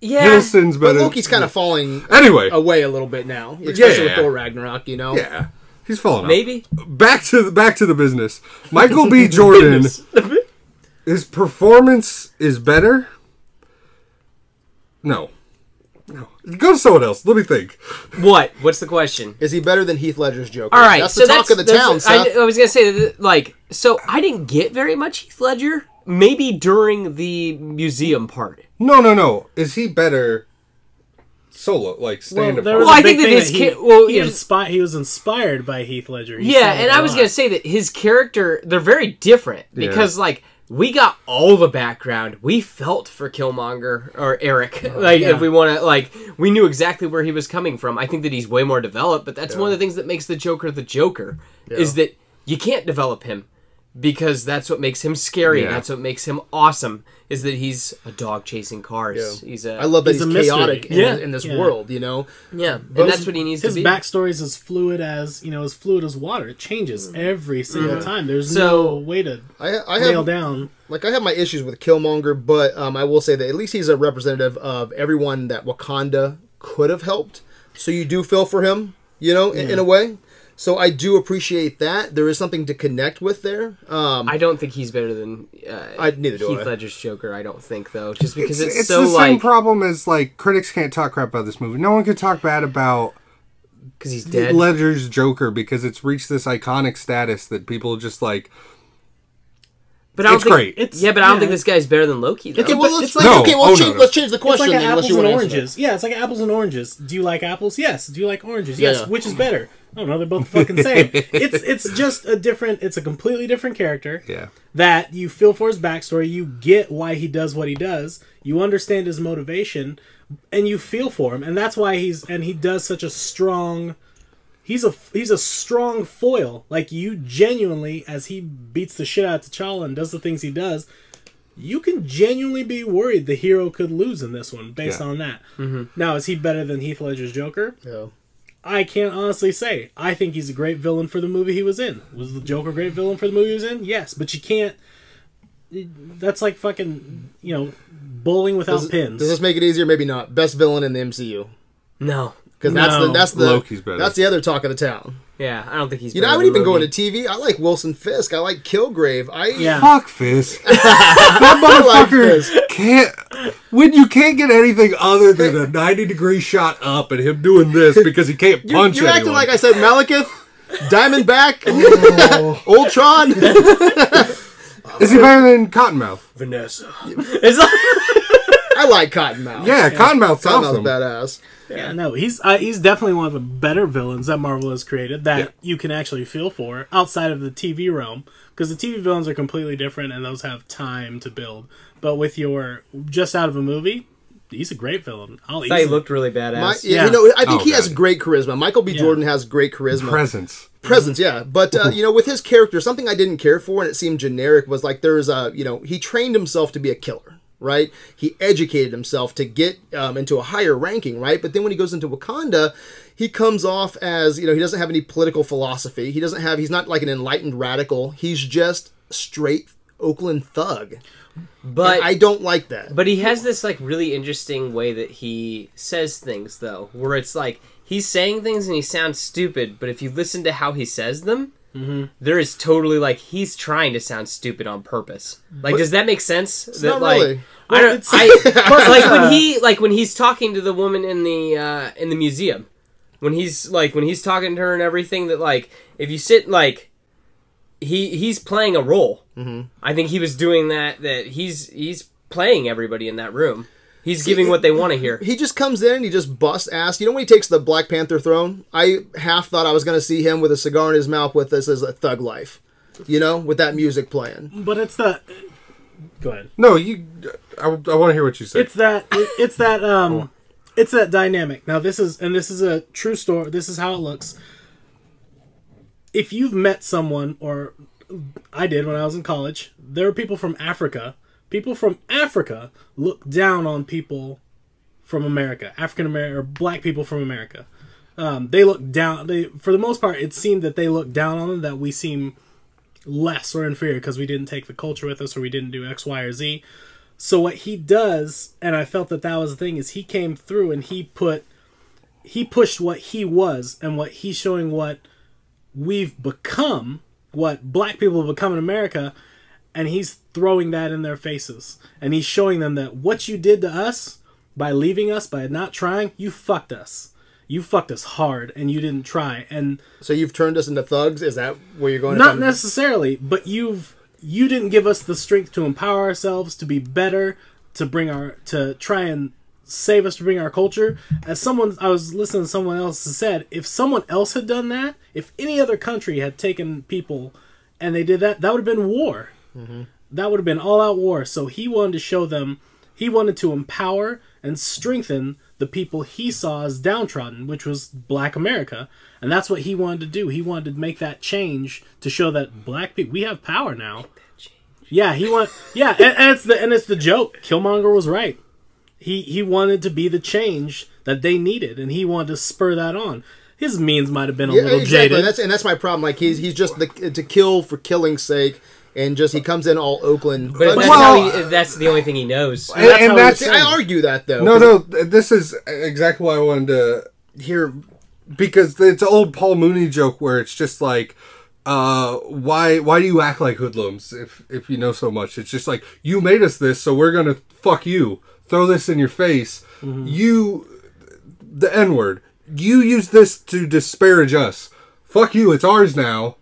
Yeah. Hiddleston's But better. Loki's kind of falling Anyway, away a little bit now, especially with Thor Ragnarok. You know, yeah. He's falling off. Maybe. Back to the, back to the business. Michael B. Jordan his performance is better. No. No. Go to someone else. Let me think. What? What's the question? is he better than Heath Ledger's Joker? All right, that's so the talk that's, of the town. I, I was gonna say, like, so I didn't get very much Heath Ledger. Maybe during the museum part. No, no, no. Is he better solo, like stand up? there was Well, a I big think that thing his he, kid- well, he, here's- inspi- he was inspired by Heath Ledger. He yeah, and I was lot. gonna say that his character, they're very different because, like, we got all the background. We felt for Killmonger or Eric. Oh, like, yeah. if we want to, like, we knew exactly where he was coming from. I think that he's way more developed, but that's one of the things that makes the Joker the Joker is that you can't develop him because that's what makes him scary. Yeah. That's what makes him awesome. Is that he's a dog chasing cars. Yeah. He's a I love that He's he's, a chaotic in, Yeah. in this Yeah. world. You know, yeah, and But that's what he needs his to be. backstory is as fluid as you know, as fluid as water. It changes every single time. There's So- no way to I, I nail have down. like I have my issues with Killmonger, but um, I will say that at least he's a representative of everyone that Wakanda could have helped. So you do feel for him, you know, in, in a way. So I do appreciate that. There is something to connect with there. Um, I don't think he's better than uh, I- neither do Heath I. Ledger's Joker. I don't think though, just because It's, it's, it's so the same problem as like critics can't talk crap about this movie. No one can talk bad about because he's dead. Ledger's Joker because it's reached this iconic status that people just like. But I don't it's think, great. It's- yeah, but I don't yeah. think this guy's better than Loki. Though. okay, well, let's, it's like- like, No, okay, well, oh, change, no. let's change the It's question like then, apples you and want to oranges. Yeah, it's like apples and oranges. Do you like apples? Yes. Do you like oranges? Yes. Yeah. Which is better? I don't know. They're both fucking same. it's it's just a different. It's a completely different character. Yeah. That you feel for his backstory. You get why he does what he does. You understand his motivation, and you feel for him, and that's why he's and he does such a strong. He's a he's a strong foil. Like you genuinely, as he beats the shit out of T'Challa and does the things he does, you can genuinely be worried the hero could lose in this one based Yeah. on that. Mm-hmm. Now, is he better than Heath Ledger's Joker? Yeah. I can't honestly say. I think he's a great villain for the movie he was in. Was the Joker a great villain for the movie he was in? Yes, but you can't. That's like fucking you know bowling without Does, pins. does this make it easier? Maybe not. Best villain in the MCU no, because that's No. the that's the Loki's better. that's the other talk of the town. yeah, I don't think he's. You know, better I would than even go Loki. into TV. I like Wilson Fisk. I like Kilgrave. I yeah, Fuck Fisk. that like motherfucker Fisk. can't. When you can't get anything other than a ninety degree shot up and him doing this because he can't You, punch you're acting anyone. like I said Malekith, Diamondback, Oh. Ultron. Is he better than Cottonmouth? Vanessa. It's like, I like Cottonmouth. Yeah, Cottonmouth's Cottonmouth's awesome. badass. Yeah. No, he's uh, he's definitely one of the better villains that Marvel has created that Yeah. you can actually feel for outside of the TV realm because the TV villains are completely different and those have time to build. But with your just out of a movie, he's a great villain. I'll I thought he looked really badass. My, yeah, Yeah. You know, I think Oh, he has great charisma. Michael B. Yeah. Jordan has great charisma. Presence. presence yeah but uh, you know with his character something i didn't care for and it seemed generic was like there's a you know he trained himself to be a killer right? He educated himself to get um, into a higher ranking right? But then when he goes into wakanda he comes off as you know he doesn't have any political philosophy. He doesn't have he's not like an enlightened radical. He's just straight oakland thug. But i don't like that. But he has this like really interesting way that he says things though, where it's like he's saying things and he sounds stupid, but if you listen to how he says them, there is totally like he's trying to sound stupid on purpose. Like, does that make sense? that not like really. I don't. I like when he like when he's talking to the woman in the uh, in the museum. When he's like when he's talking to her and everything that like if you sit like he he's playing a role. Mm-hmm. I think he was doing that. That he's he's playing everybody in that room. He's giving what they want to hear. he just comes in and he just busts ass. You know when he takes the Black Panther throne? I half thought I was going to see him with a cigar in his mouth with this as a thug life. You know, with that music playing. but it's the. Go ahead. No, you. I, I want to hear what you say. It's that. It, it's that. Um, it's that dynamic. Now this is, and this is a true story. This is how it looks. If you've met someone, or I did when I was in college, there are people from Africa. People from Africa look down on people from America, African American or black people from America. Um, they look down. They, for the most part, it seemed that they look down on them. That we seem less or inferior because we didn't take the culture with us or we didn't do X, Y, or Z. So what he does, and I felt that that was the thing, is he came through and he put, he pushed what he was and what he's showing what we've become, what black people have become in America, and he's throwing that in their faces. And he's showing them that what you did to us by leaving us, by not trying, you fucked us. You fucked us hard and you didn't try. And So you've turned us into thugs? Is that where you're going? not necessarily, but you've you didn't give us the strength to empower ourselves to be better, to bring our to try and save us to bring our culture. As someone I was listening to someone else said, if someone else had done that, if any other country had taken people and they did that, that would have been war. Mm-hmm. That would have been all out war. So he wanted to show them he wanted to empower and strengthen the people he saw as downtrodden, which was black America. And that's what he wanted to do. He wanted to make that change to show that black people we have power now. Yeah, he want yeah, and, and it's the and it's the joke. Killmonger was right. He he wanted to be the change that they needed, and he wanted to spur that on. His means might have been a Yeah, little exactly. jaded. That's and that's my problem. Like he's he's just the, to kill for killing's sake, and just he comes in all Oakland. But that's, Well- he, that's the only thing he knows. And- that's and that's I argue that though. No, no. This is exactly why I wanted to hear because it's an old Paul Mooney joke where it's just like, uh, why why do you act like hoodlums if if you know so much? It's just like you made us this, so we're gonna fuck you, throw this in your face. You, the N word. You use this to disparage us. Fuck you. It's ours now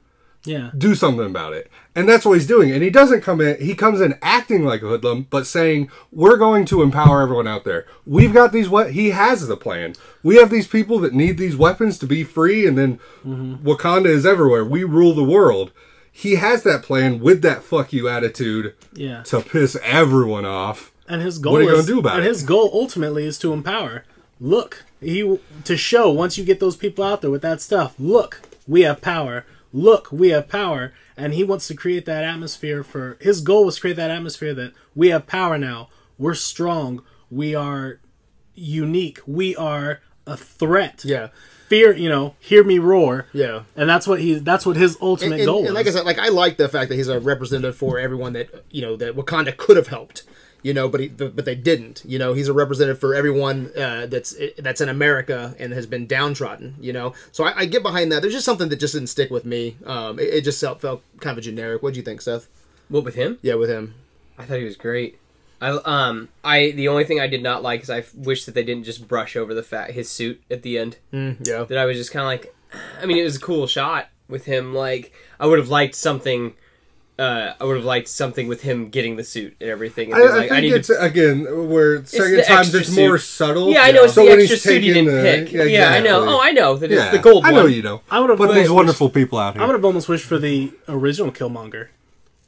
Yeah. do something about it. And that's what he's doing. And he doesn't come in, he comes in acting like a hoodlum, but saying, we're going to empower everyone out there. We've got these, what he has the plan. We have these people that need these weapons to be free, and then mm-hmm. Wakanda is everywhere. We rule the world. He has that plan with that fuck you attitude Yeah. to piss everyone off. And his goal What are you gonna do about and it? his goal ultimately is to empower. Look, he to show once you get those people out there with that stuff. Look, we have power. Look, we have power, and he wants to create that atmosphere for his goal was to create that atmosphere that we have power now. We're strong. We are unique. We are a threat. Yeah. Fear, you know, hear me roar. Yeah. And that's what he that's what his ultimate And, and- goal and is. like I said, like I like the fact that he's a representative for everyone that you know that Wakanda could have helped, you know, but he, but, but they didn't. You know, he's a representative for everyone uh, that's that's in America and has been downtrodden. You know, so I, I get behind that. There's just something that just didn't stick with me. Um, it, it just felt, felt kind of generic. What do you think, Seth? What with him? Yeah, with him. I thought he was great. I um I the only thing I did not like is I wish that they didn't just brush over the fat his suit at the end. Yeah. That I was just kind of like, I mean, it was a cool shot with him. Like I would have liked something. Uh, I would have liked something with him getting the suit and everything. And I, being I like, think need it's, to. again, where second the times extra it's more suit. subtle. Yeah, I know it's So the when extra suit you taking didn't the- pick. Yeah, I know. Oh, I know that Yeah, it's the gold I know one. you know. I would have But there's wished- wonderful people out here. I would have almost wished for the original Killmonger.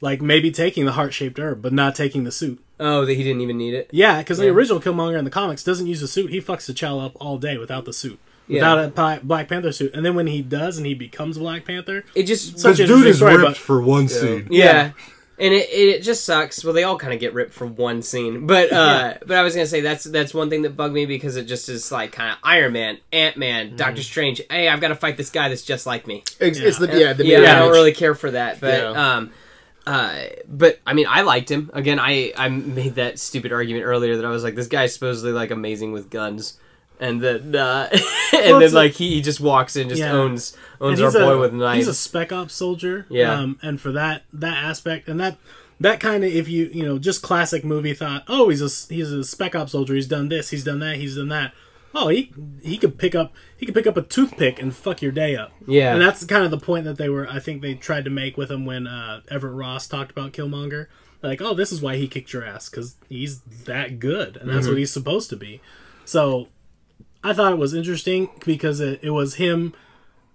Like maybe taking the heart shaped herb, but not taking the suit. Oh, that he didn't even need it. Yeah, because the original Killmonger in the comics doesn't use a suit. He fucks T'Challa up all day without the suit, Yeah. without a Pi- Black Panther suit. And then when he does and he becomes Black Panther, It just Such This an dude is story, ripped but- for one scene. Yeah. And it, it just sucks. Well, they all kind of get ripped from one scene, but uh, but I was gonna say that's that's one thing that bugged me because it just is like kind of Iron Man, Ant Man, Mm-hmm. Doctor Strange. Hey, I've got to fight this guy that's just like me. It's, it's the yeah the yeah, mirror I don't really care for that, but Yeah. um, uh, but I mean, I liked him. Again, I I made that stupid argument earlier that I was like, this guy's supposedly like amazing with guns, and then uh, and Well, then like he, he just walks in, just Yeah. owns owns our boy a, with knives. He's a spec ops soldier. Yeah. Um, and for that that aspect and that that kind of if you you know just classic movie thought, oh he's a he's a spec ops soldier. He's done this. He's done that. He's done that. Oh, he he could pick up he could pick up a toothpick and fuck your day up. Yeah. And that's kind of the point that they were I think they tried to make with him when uh, Everett Ross talked about Killmonger. Like, oh, this is why he kicked your ass because he's that good, and that's what he's supposed to be. So I thought it was interesting because it, it was him,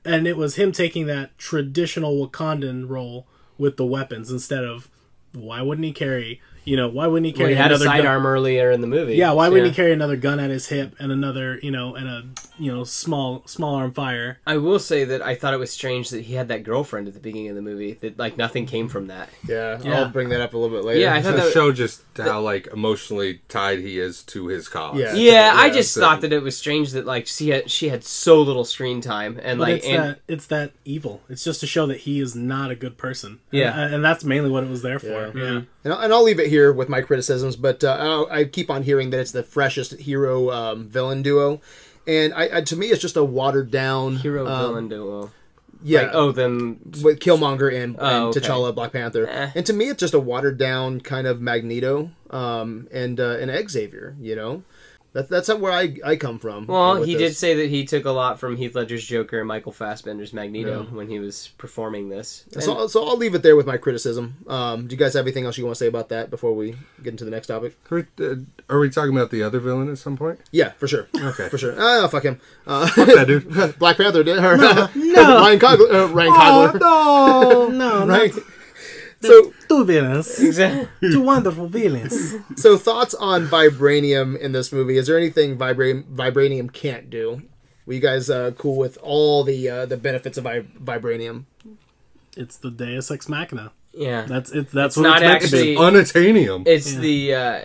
and it was him taking that traditional Wakandan role with the weapons instead of why wouldn't he carry, you know, why wouldn't he Well, carry he had a another gun? sidearm earlier in the movie. Yeah, why wouldn't he carry another gun at his hip and another, you know, and a you know small small arm fire? I will say that I thought it was strange that he had that girlfriend at the beginning of the movie. That like nothing came from that. Yeah, Yeah. I'll bring that up a little bit later. Yeah, I thought to that. show just how like emotionally tied he is to his cause. Yeah. yeah, I just so- thought that it was strange that like she had she had so little screen time and But like it's and that it's that evil. It's just to show that he is not a good person. Yeah. and, and that's mainly what it was there for. Yeah. Yeah, And I'll, and I'll leave it here with my criticisms, but uh, I'll- I keep on hearing that it's the freshest hero um, villain duo, and I, I to me it's just a watered down hero um, villain duo. Yeah. Like, oh, then with Killmonger and, Oh, and okay. T'Challa, Black Panther, Eh. and to me it's just a watered down kind of Magneto um, and uh, and Xavier. You know, that's that's where I, I come from. well, he this. did say that he took a lot from Heath Ledger's Joker and Michael Fassbender's Magneto Yeah. when he was performing this. So, I'll- so I'll leave it there with my criticism. Um, do you guys have anything else you want to say about that before we get into the next topic? Are we, uh, are we talking about the other villain at some point? Yeah, for sure. Okay. For sure. Ah, fuck him. Uh, that dude. Black Panther did. Or, no, Ryan Coogler. Uh, Ryan Oh, Coogler. no! no, Right. So, two villains, exactly. two wonderful villains. so thoughts on vibranium in this movie? Is there anything vibra- vibranium can't do? Were you guys uh, cool with all the uh, the benefits of vi- vibranium? It's the Deus Ex Machina. Yeah, That's it. That's It's what not it's meant to actually- be. Unattainium. it's Yeah. the uh,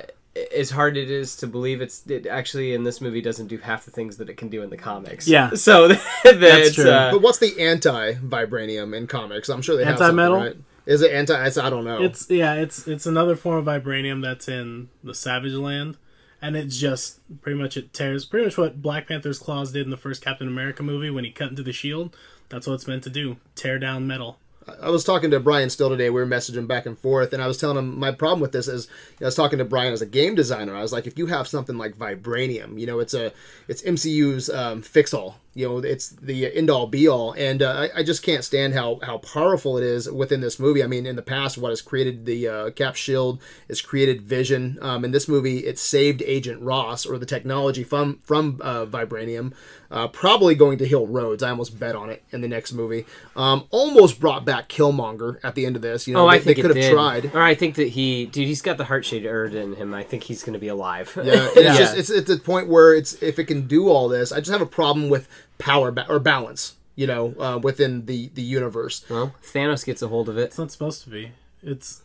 as hard it is to believe it's it actually in this movie doesn't do half the things that it can do in the comics. Yeah. so that's true. Uh, But what's the anti vibranium in comics? I'm sure they have something, Anti-metal? right? Is it anti? I don't know. It's yeah, it's it's another form of vibranium that's in the Savage Land, and it's just pretty much it tears pretty much what Black Panther's claws did in the first Captain America movie when he cut into the shield. That's what it's meant to do: tear down metal. I was talking to Brian Still today. We were messaging back and forth, and I was telling him my problem with this is you know, I was talking to Brian as a game designer. I was like, if you have something like vibranium, you know, it's a it's MCU's um, fix all. You know, it's the end all be all, and uh, I, I just can't stand how how powerful it is within this movie. I mean, in the past, what has created the uh, Cap Shield has created Vision. Um, in this movie, it saved Agent Ross or the technology from from uh, vibranium. Uh, probably going to heal Rhodes. I almost bet on it in the next movie. Um, almost brought back Killmonger at the end of this. You know, Oh, they, I think they could it have did. tried. Or I think that he, dude, he's got the heart shaped herb in him. I think he's going to be alive. Yeah, it's just it's at the point where it's if it can do all this, I just have a problem with power ba- or balance. You know, uh, within the the universe. well, Thanos gets a hold of it. It's not supposed to be. It's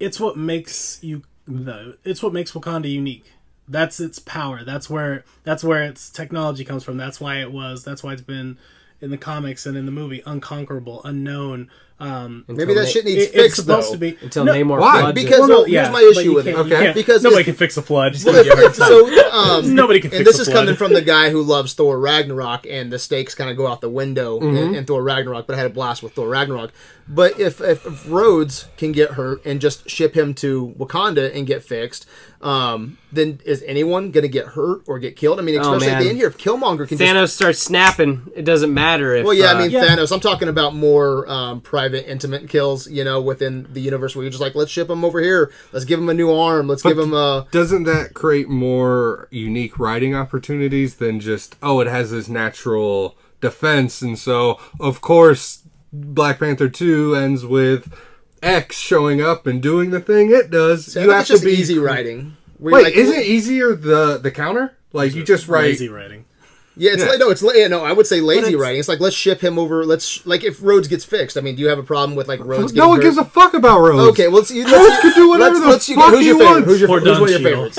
it's what makes you the it's what makes Wakanda unique. That's its power. That's where that's where its technology comes from. That's why it was. That's why it's been in the comics and in the movie unconquerable, unknown. Um, Maybe that Na- shit needs it- it's fixed supposed though. to be Until No, Namor why? floods. Because well, no, no, here's my issue with it. Okay. Because nobody if- can fix a flood. Just Well, gonna if- so, um, Nobody can and fix this a is flood. coming from the guy who loves Thor Ragnarok, and the stakes kind of go out the window Mm-hmm. in, in Thor Ragnarok. But I had a blast with Thor Ragnarok. But if, if if Rhodes can get hurt and just ship him to Wakanda and get fixed, um, then is anyone going to get hurt or get killed? I mean, especially at the end here, if Killmonger can just Thanos starts snapping. It doesn't matter if. well, yeah, uh, I mean Yeah. Thanos. I'm talking about more um, private, intimate kills. You know, within the universe, where you're just like, let's ship him over here. Let's give him a new arm. Let's give him a. Doesn't that create more unique writing opportunities than just oh it has this natural defense and so of course Black Panther 2 ends with X showing up and doing the thing it does. I think it's just easy writing. Wait, like, is it easier the the counter? Like you just write easy writing. Yeah, it's Yeah. like no, it's la- yeah, no. I would say lazy it's- writing. It's like let's ship him over. Let's like if Rhodes gets fixed. I mean, do you have a problem with like Rhodes? No one getting gives a fuck about Rhodes. Okay, well, let's, Rhodes let's can do whatever let's, the let's, you, fuck who's he your favorite? wants. Who's your, Or who's one of your favorites?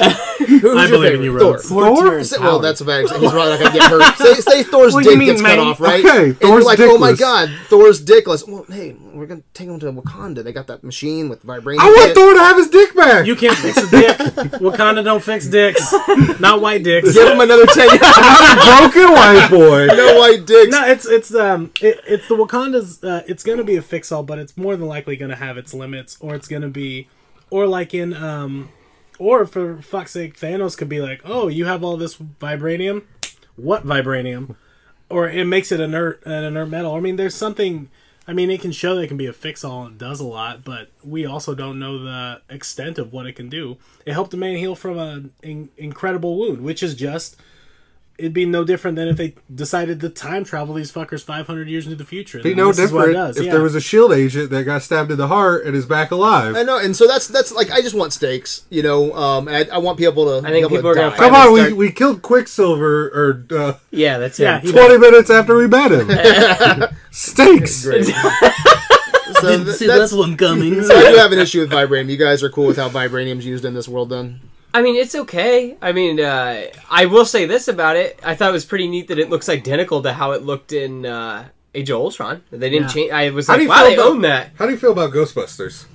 Who's I your believe favorite? in you, Thor. Rhodes. Thor? Say- well, that's a bad example. He's probably not gonna get hurt. Say, say Thor's What do you dick mean, gets cut man? off, right? Okay, and you're Thor's like, oh my dickless. god, Thor's dickless. Well, hey, we're gonna take him to Wakanda. They got that machine with vibranium. I want in it. Thor to have his dick back. You can't fix a dick. Wakanda don't fix dicks. Not white dicks. Give him another ten. broken white boy. no white dicks. No, it's it's um it, it's the Wakanda's. Uh, it's gonna be a fix all, but it's more than likely gonna have its limits, or it's gonna be, or like in um, or for fuck's sake, Thanos could be like, oh, you have all this vibranium. What vibranium? Or it makes it inert an inert metal. I mean, there's something. I mean, it can show that it can be a fix all and does a lot, but we also don't know the extent of what it can do. It helped a man heal from an in- incredible wound, which is just it'd be no different than if they decided to time travel these fuckers 500 years into the future. Be no this is what it different does, if yeah. there was a shield agent that got stabbed in the heart and is back alive. I know, and so that's that's like I just want stakes, you know. Um, I, I want people to. I think be able people are gonna Come on, we, start- we killed Quicksilver or uh, yeah, that's Yeah, it. 20 minutes after we met him. Stakes. So Didn't th- see that's, that one coming. so I do have an issue with vibranium. You guys are cool with how vibranium's used in this world, then? I mean, it's okay. I mean, uh, I will say this about it. I thought it was pretty neat that it looks identical to how it looked in uh, Age of Ultron. They didn't Yeah. change. I was How do like, you wow, feel they about- own that. How do you feel about Ghostbusters?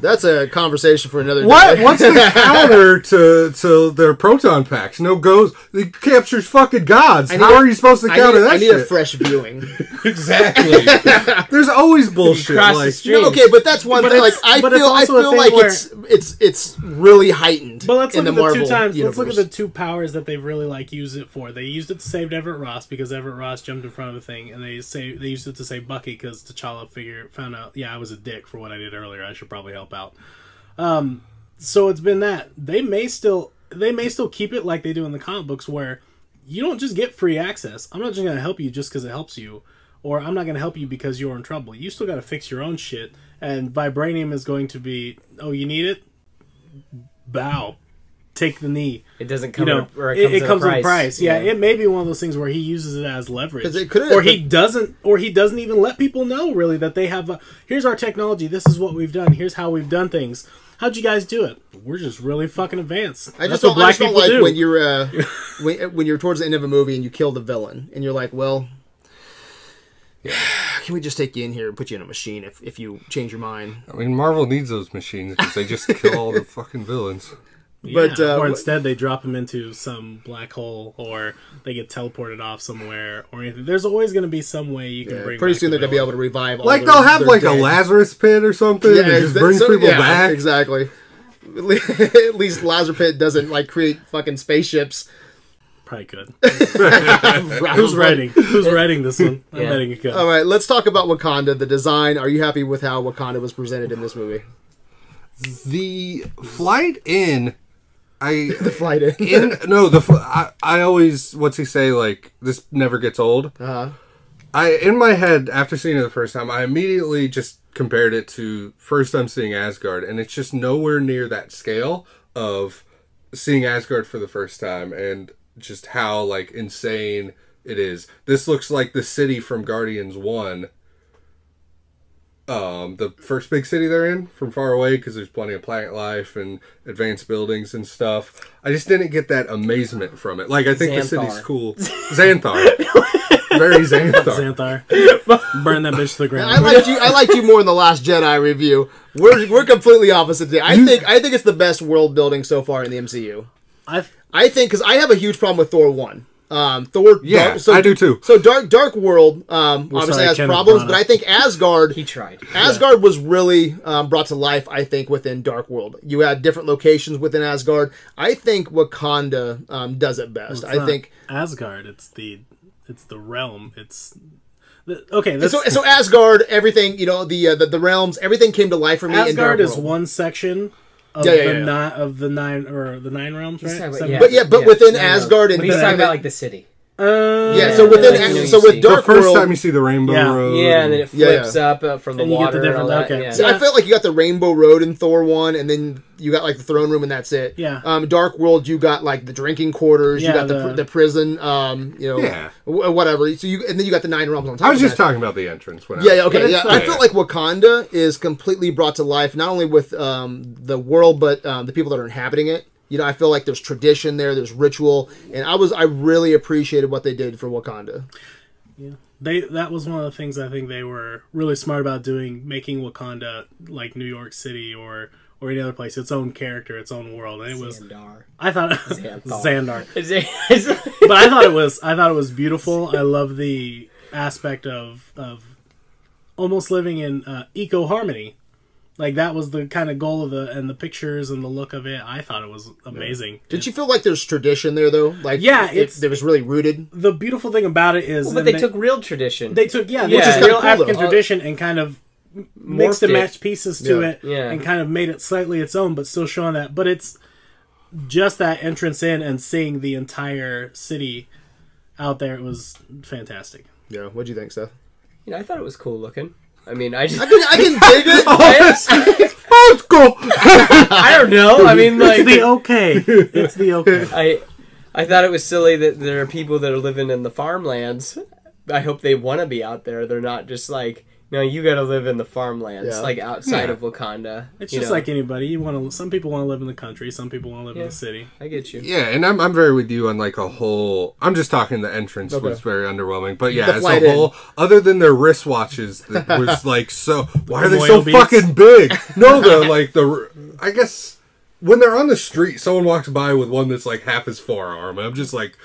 That's a conversation for another What? day. What's the counter to to their proton packs? No ghost. It captures fucking gods. How a- are you supposed to I counter need, that I need shit? a fresh viewing. exactly. There's always bullshit. Cross the Like. No, okay, but that's one But thing. Like I but feel, I feel like where- it's it's it's really heightened. But let's in look the at the Marvel two times. universe. Let's look at the two powers that they've really like used it for. They used it to save Everett Ross because Everett Ross jumped in front of a thing, and they say they used it to save Bucky because T'Challa figure found out, yeah, I was a dick for what I did earlier. I should probably help out. Um, so it's been that they may still they may still keep it like they do in the comic books where you don't just get free access. I'm not just gonna help you just because it helps you, or I'm not gonna help you because you're in trouble. You still got to fix your own shit. And vibranium is going to be, oh, you need it, bow, take the knee. It doesn't You come. know, with, or it, it at comes a with price. a price. Yeah, it may be one of those things where he uses it as leverage, it could've- or he doesn't, or he doesn't even let people know really that they have. A, Here's our technology. This is what we've done. Here's how we've done things. How'd you guys do it? We're just really fucking advanced. I just That's what don't, I black just don't people like do. when you're uh, when when you're towards the end of a movie and you kill the villain and you're like, well, can we just take you in here and put you in a machine if if you change your mind? I mean, Marvel needs those machines because they just kill all the fucking villains. But, Yeah, uh, or instead they drop him into some black hole, or they get teleported off somewhere, or anything. There's always going to be some way you can Yeah, bring. pretty back soon they're gonna be able to revive. All Like their- they'll have their like a. Lazarus pit or something that just that- brings so- people yeah, back. Exactly. At At least Lazarus Pit doesn't like create fucking spaceships. Probably could. Who's writing? Who's writing this one? I'm Yeah. betting it could. All right, let's talk about Wakanda. The design. Are you happy with how Wakanda was presented in this movie? The flight in, I The flight in. in no the I, I always what's he say like this never gets old. Uh-huh. I in my head after seeing it the first time, I immediately just compared it to first time seeing Asgard, and it's just nowhere near that scale of seeing Asgard for the first time and just how like insane it is. This looks like the city from Guardians One. Um, the first big city they're in from far away because there's plenty of plant life and advanced buildings and stuff. I just didn't get that amazement from it. Like I think the city's Xanthar. cool. Xanthar, very Xanthar. Xanthar, burn that bitch to the ground. I liked you. I liked you more in the Last Jedi review. We're we're completely opposite today. I think I think it's the best world building so far in the MCU. I I think because I have a huge problem with Thor one. Um, Thor. Yeah, Dark, so, I do too. So Dark Dark World um, obviously sorry, has Kenneth problems, Branagh. but I think Asgard. He tried. Asgard was really um, brought to life, I think, within Dark World. You had different locations within Asgard. I think Wakanda um, does it best. It's I not think Asgard. It's the it's the realm. It's the, okay. That's, so. So Asgard, everything you know, the uh, the, the realms, everything came to life for me. in Dark Asgard is World. one section of Yeah, yeah, the yeah. Ni- of the nine or the nine realms, right? about- Seven- yeah. But yeah, but Yeah. within No, no. Asgard and But he's talking about like the city. Uh, yeah. So within Yeah, so with see. The first World, time you see the Rainbow Yeah. Road, Yeah, and then it Yeah, flips up uh, from the And you get water the and all that. different- okay. Yeah. See, I felt like you got the Rainbow Road in Thor one, and then you got like the throne room, and that's it. Yeah. Um, Dark World, you got like the drinking quarters, you got the, the- the prison, um, you know, Yeah. wh- whatever. So you and then you got the nine realms on top. I was of just that. talking about the entrance. When Yeah, yeah, was- okay. Yeah, Yeah, I felt like Wakanda is completely brought to life, not only with um, the world, but um, the people that are inhabiting it. You know, I feel like there's tradition there, there's ritual, and I was I really appreciated what they did for Wakanda. Yeah. They that was one of the things I think they were really smart about doing, making Wakanda like New York City or or any other place, its own character, its own world. And it was Xandar. I thought Xanthar. Xandar. Is it- is it- but I thought it was I thought it was beautiful. I love the aspect of of almost living in uh, eco harmony. Like that was the kind of goal of the and the pictures and the look of it. I thought it was amazing. Did you feel like there's tradition there though? Like Yeah, it, it's- it was really rooted. The beautiful thing about it is, but and they took real tradition. they took yeah, Which they is real cool, African though. tradition and kind of mixed and it. matched pieces to Yeah. it Yeah. and kind of made it slightly its own, but still showing that. But it's just that entrance in and seeing the entire city out there. It was fantastic. Yeah, what do you think, Seth? You know, I thought it was cool looking. I mean, I just I can, I can dig it. I, oh, it's cool. I don't know. I mean, like It's the okay. It's the okay. I I thought it was silly that there are people that are living in the farmlands. I hope they want to be out there. They're not just like, no, you got to live in the farmlands, Yeah. like outside Yeah. of Wakanda. It's just know. like anybody. You want to. Some people want to live in the country. Some people want to live in the city. I get you. Yeah, and I'm I'm very with you on like a whole. I'm just talking the entrance Okay. was very underwhelming, but yeah, The as flight a in. whole, other than their wristwatches, that was like so. Why are they so beads. fucking big? No, the like the. I guess when they're on the street, someone walks by with one that's like half his forearm. I'm just like,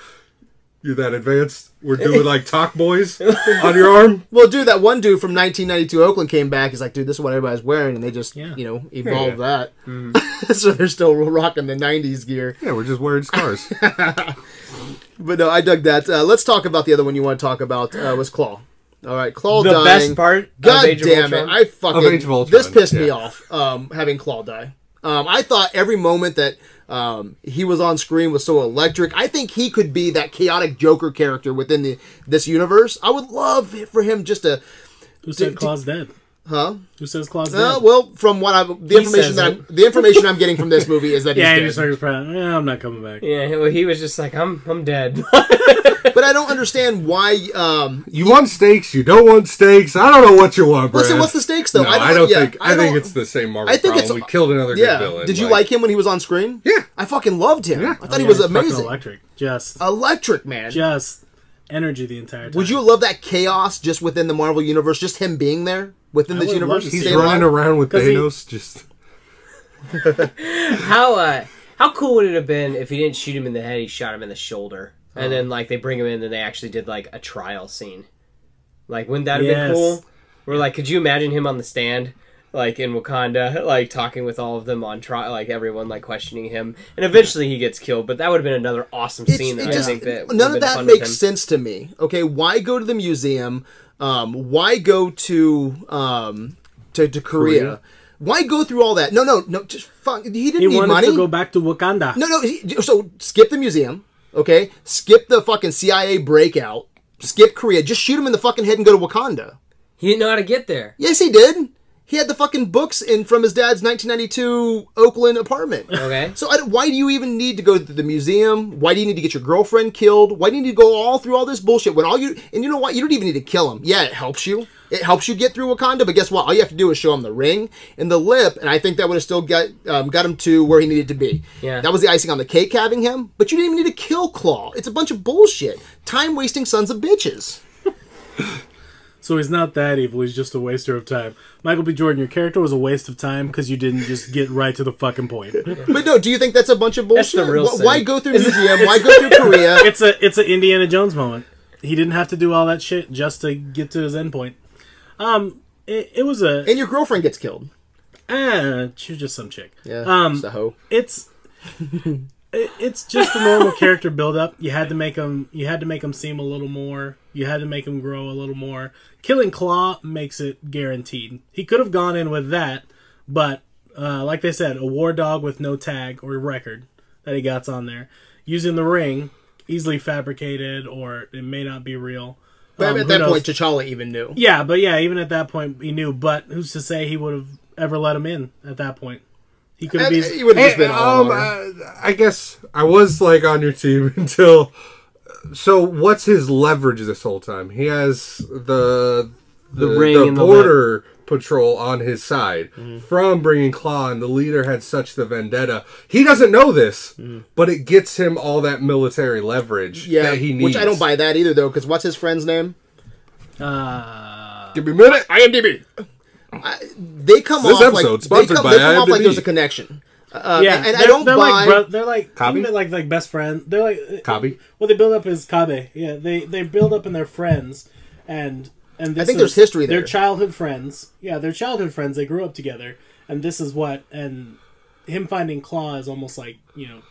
you're that advanced. We're doing like talk boys on your arm. Well, dude, that one dude from 1992 Oakland came back. He's like, dude, this is what everybody's wearing, and they just, Yeah. you know, evolved Yeah. that. so they're still rocking the 90s gear. Yeah, we're just wearing scars. But no, I dug that. Uh, let's talk about the other one you want to talk about. Uh, was Klaue. All right, Klaue The dying. best part God of Age damn of it! Ultron. I fucking Of Age of Ultron, this pissed me yeah. off. Um, having Klaue die. Um, I thought every moment that um, he was on screen was so electric. I think he could be that chaotic Joker character within the this universe. I would love for him just to, Who said d- Klaue's dead? Huh? Who says Klaue's Uh, dead? well, from what I the information that. I'm, the information I'm getting from this movie is that yeah, he he's just dead. started proud. Yeah, I'm not coming back. Yeah, well, he was just like, I'm, I'm dead. But I don't understand why. Um, You want steaks? You don't want steaks? I don't know what you want, bro. listen, what's the stakes though? No, I don't, yeah, think. I, think don't- it's the same Marvel I think problem. it's- we killed another Yeah. good villain. Did you like him when he was on screen? Yeah. I fucking loved him. Yeah. I thought Oh, he was he's amazing. Electric. Just, Electric man. just energy the entire time. Would you love that chaos just within the Marvel universe? Just him being there within I this universe? He's running alive? around with 'Cause he- Thanos. Just how uh, How cool would it have been if he didn't shoot him in the head, he shot him in the shoulder, and then like they bring him in and they actually did like a trial scene. Like, wouldn't that have Yes. been cool? Where like, could you imagine him on the stand? Like in Wakanda, like talking with all of them on trial, like everyone like questioning him, and eventually he gets killed. But that would have been another awesome It's- scene that it I just- think that none of that makes sense to me. Okay, why go to the museum? Um, why go to um, to, to Korea? Korea? Why go through all that? No, no, no. Just fuck. He didn't He need money. to go back to Wakanda. No, no. he- So skip the museum. Okay, skip the fucking CIA breakout. Skip Korea. Just shoot him in the fucking head and go to Wakanda. He didn't know how to get there. Yes, he did. He had the fucking books in from his dad's 1992 Oakland apartment. Okay. So I, why do you even need to go to the museum? Why do you need to get your girlfriend killed? Why do you need to go all through all this bullshit when all you and you know what? You don't even need to kill him. Yeah, it helps you. It helps you get through Wakanda, but guess what? All you have to do is show him the ring and the lip, and I think that would have still got um, got him to where he needed to be. Yeah. that was the icing on the cake having him. But you didn't even need to kill Klaue. It's a bunch of bullshit, time wasting sons of bitches. So he's not that evil. He's just a waster of time. Michael B. Jordan, your character was a waste of time because you didn't just get right to the fucking point. But no, do you think that's a bunch of bullshit? That's the real Wh- Why go through the museum? Why go through Korea? It's a it's an Indiana Jones moment. He didn't have to do all that shit just to get to his endpoint. Um, it, it was a And your girlfriend gets killed. ah, she was just some chick. Yeah, Um, just a hoe. it's it, it's just the normal character build up. You had to make him you had to make him seem a little more. You had to make him grow a little more. Killing Klaue makes it guaranteed. He could have gone in with that, but uh, like they said, a war dog with no tag or record that he got on there, using the ring, easily fabricated or it may not be real. But Um, at that knows? point, T'Challa even knew. Yeah, but yeah, even at that point he knew. But who's to say he would have ever let him in at that point? He could have And been. he would have just been um, on her. uh, I guess I was like on your team until. So what's his leverage this whole time? He has the the, ring the and the border patrol on his side Mm-hmm. from bringing Klaue, and the leader had such the vendetta. He doesn't know this, but it gets him all that military leverage. Yeah, that he needs. which I don't buy that either, though. Because what's his friend's name? Uh, Give me a minute. IMDb. They come This off episode like they come, by they come off like there's a connection. Uh, yeah, and, and I they're- don't they're buy. Like bro- they're like Kabi? even like like best friend. They're like Kabi? What they build up is Kabe. Yeah, they they build up in their friends, and and this I think is- there's history there. They're there. childhood friends. Yeah, they're childhood friends. They grew up together, and this is what and him finding Klaue is almost like you know,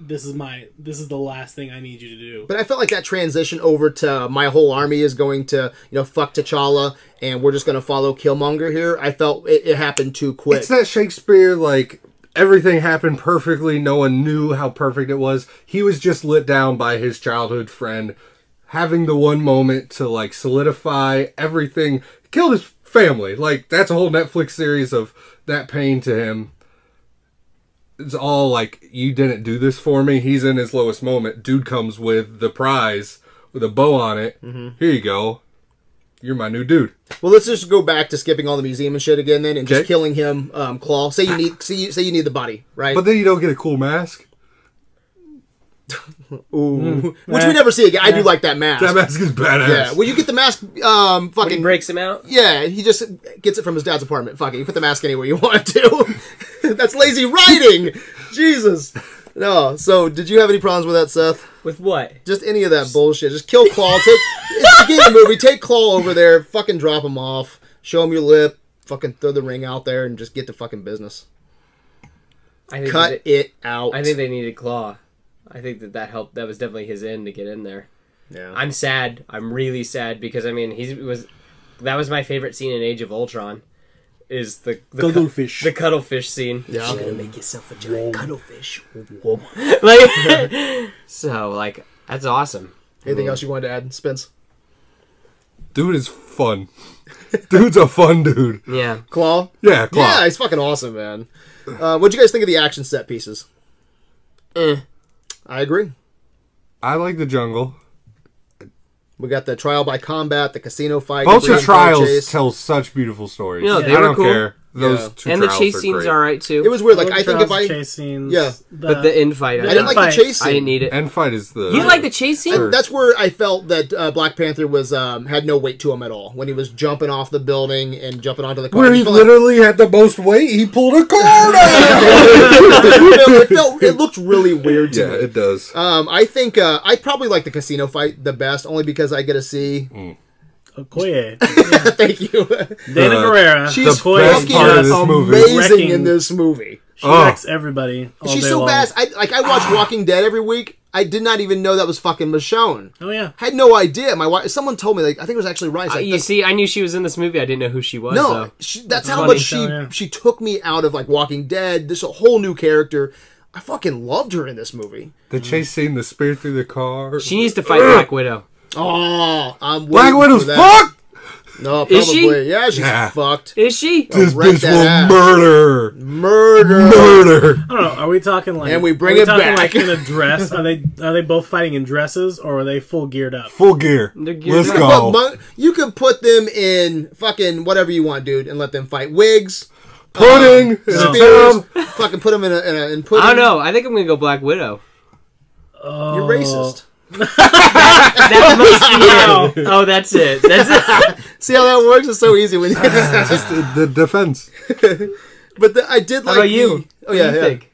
this is my this is the last thing I need you to do. But I felt like that transition over to my whole army is going to, you know, fuck T'Challa, and we're just going to follow Killmonger here. I felt it, it happened too quick. It's that Shakespeare like everything happened perfectly. No one knew how perfect it was. He was just lit down by his childhood friend, having the one moment to like solidify everything. Killed his family. Like that's a whole Netflix series of that pain to him. It's all like you didn't do this for me. He's in his lowest moment. Dude comes with the prize with a bow on it. Here you go. You're my new dude. Well, let's just go back to skipping all the museum and shit again, then, and just Okay. killing him. Um, Klaue. Say you need. Say you, say you need the body, right? But then you don't get a cool mask. Ooh, which we never see again. I do like that mask. That mask is badass. yeah. Well, you get the mask. Um, When fucking he breaks him out. Yeah, he just gets it from his dad's apartment. Fuck it, you put the mask anywhere you want to. That's lazy writing. Jesus. No. So, did you have any problems with that, Seth? With what? Just any of that bullshit. Just kill Klaue. Take it's the the movie. Take Klaue over there. Fucking drop him off. Show him your lip. Fucking throw the ring out there and just get to fucking business. I think Cut it out. I think they needed Klaue. I think that that helped. That was definitely his end to get in there. Yeah. I'm sad. I'm really sad because I mean he was that was my favorite scene in Age of Ultron. Is the the cu- Cuttlefish. the cuttlefish scene? yeah. make yourself a giant cuttlefish. like so, like that's awesome. Anything else you wanted to add, Spence? Dude is fun. Dude's a fun dude. Yeah, Klaue. Yeah, Klaue. Yeah, he's fucking awesome, man. Uh, what'd you guys think of the action set pieces? Eh. I agree. I like the jungle. We got the trial by combat, the casino fight, Both the the trials chase. tell such beautiful stories. Yeah, they I were don't cool. care. Those Yeah. two and the trials chase are scenes are right too. It was weird. Like I think if I chase scenes, Yeah. but the infight, I didn't like Fight. the chase Scene. I didn't need it. End fight is the. you didn't like the chase scene? Sure. That's where I felt that uh, Black Panther was um, had no weight to him at all when he was jumping off the building and jumping onto the car. where I he felt like- literally had the most weight. He pulled a card out. it felt it looked really weird to Yeah, me. it does. Um, I think uh, I probably like the casino fight the best, only because I get to see. Okoye, Thank you. Dana Uh, Gurira. She's Okoye fucking part of just this movie. amazing wrecking- in this movie. She Oh. wrecks everybody. All She's day so long. fast. I like. I watch Walking Dead every week. I did not even know that was fucking Michonne. Oh yeah. Had no idea. My wife. Someone told me. Like I think it was actually Ryan. She's Uh, you "That's- see, I knew she was in this movie. I didn't know who she was. No, though. she, that's That's how funny. much she yeah. she took me out of like Walking Dead. This a whole new character. I fucking loved her in this movie. The chase scene, the spear through the car. She needs to fight Black Widow. Oh, I'm Black waiting Widow's fucked. No, probably. Is she? Yeah, she's Yeah. fucked. Is she? This bitch will ass. murder, Murder. murder. I don't know. Are we talking like? And we bring are we it talking back. Like in a dress? Are they are they both fighting in dresses or are they full geared up? Full gear. Let's up. go. But you could put them in fucking whatever you want, dude, and let them fight. Wigs, Pudding. um, and spears. Fucking put them in a, in a in pudding. I don't know. I think I'm gonna go Black Widow. Oh, You're racist. That must be it. Oh, that's it. That's it. See how that works? It's so easy when. You just the, the defense. but the, I did How like. about you? the- What oh do yeah, you yeah. think?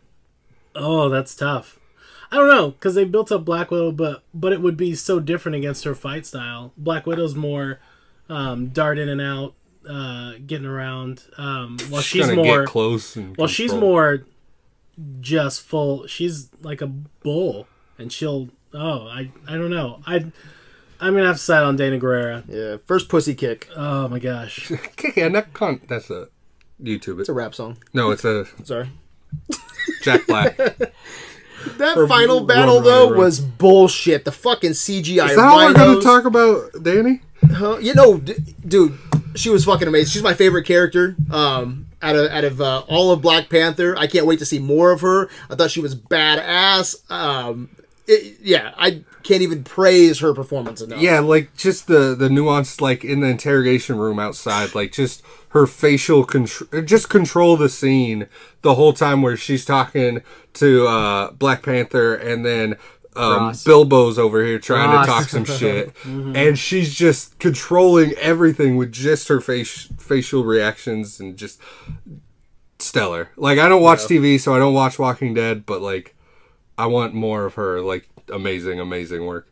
Oh, that's tough. I don't know because they built up Black Widow, but but it would be so different against her fight style. Black Widow's more um, dart in and out, uh, getting around. Um, while she's, gonna more get close. And well, she's more just full. She's like a bull, and she'll. Oh, I I don't know. I I'm gonna have to side on Danai Gurira. Yeah, first pussy kick. Oh my gosh. kick and that cunt. That's a YouTube. It's a rap song. No, it's a Sorry. Jack Black. That final battle run, though run. was bullshit. The fucking CGI Is that all we're gonna talk about, Danny? Huh? You know, d- dude, she was fucking amazing. She's my favorite character. Um, out of out of uh, all of Black Panther, I can't wait to see more of her. I thought she was badass. Um, it, yeah, I can't even praise her performance enough. Yeah, like just the the nuance, like in the interrogation room outside, like just her facial control, just control the scene the whole time where she's talking to uh, Black Panther, and then um, Ross. Bilbo's over here trying Ross. to talk some shit, and she's just controlling everything with just her face facial reactions and just stellar. Like I don't watch TV, so I don't watch Walking Dead, but like I want more of her. Like amazing, amazing work.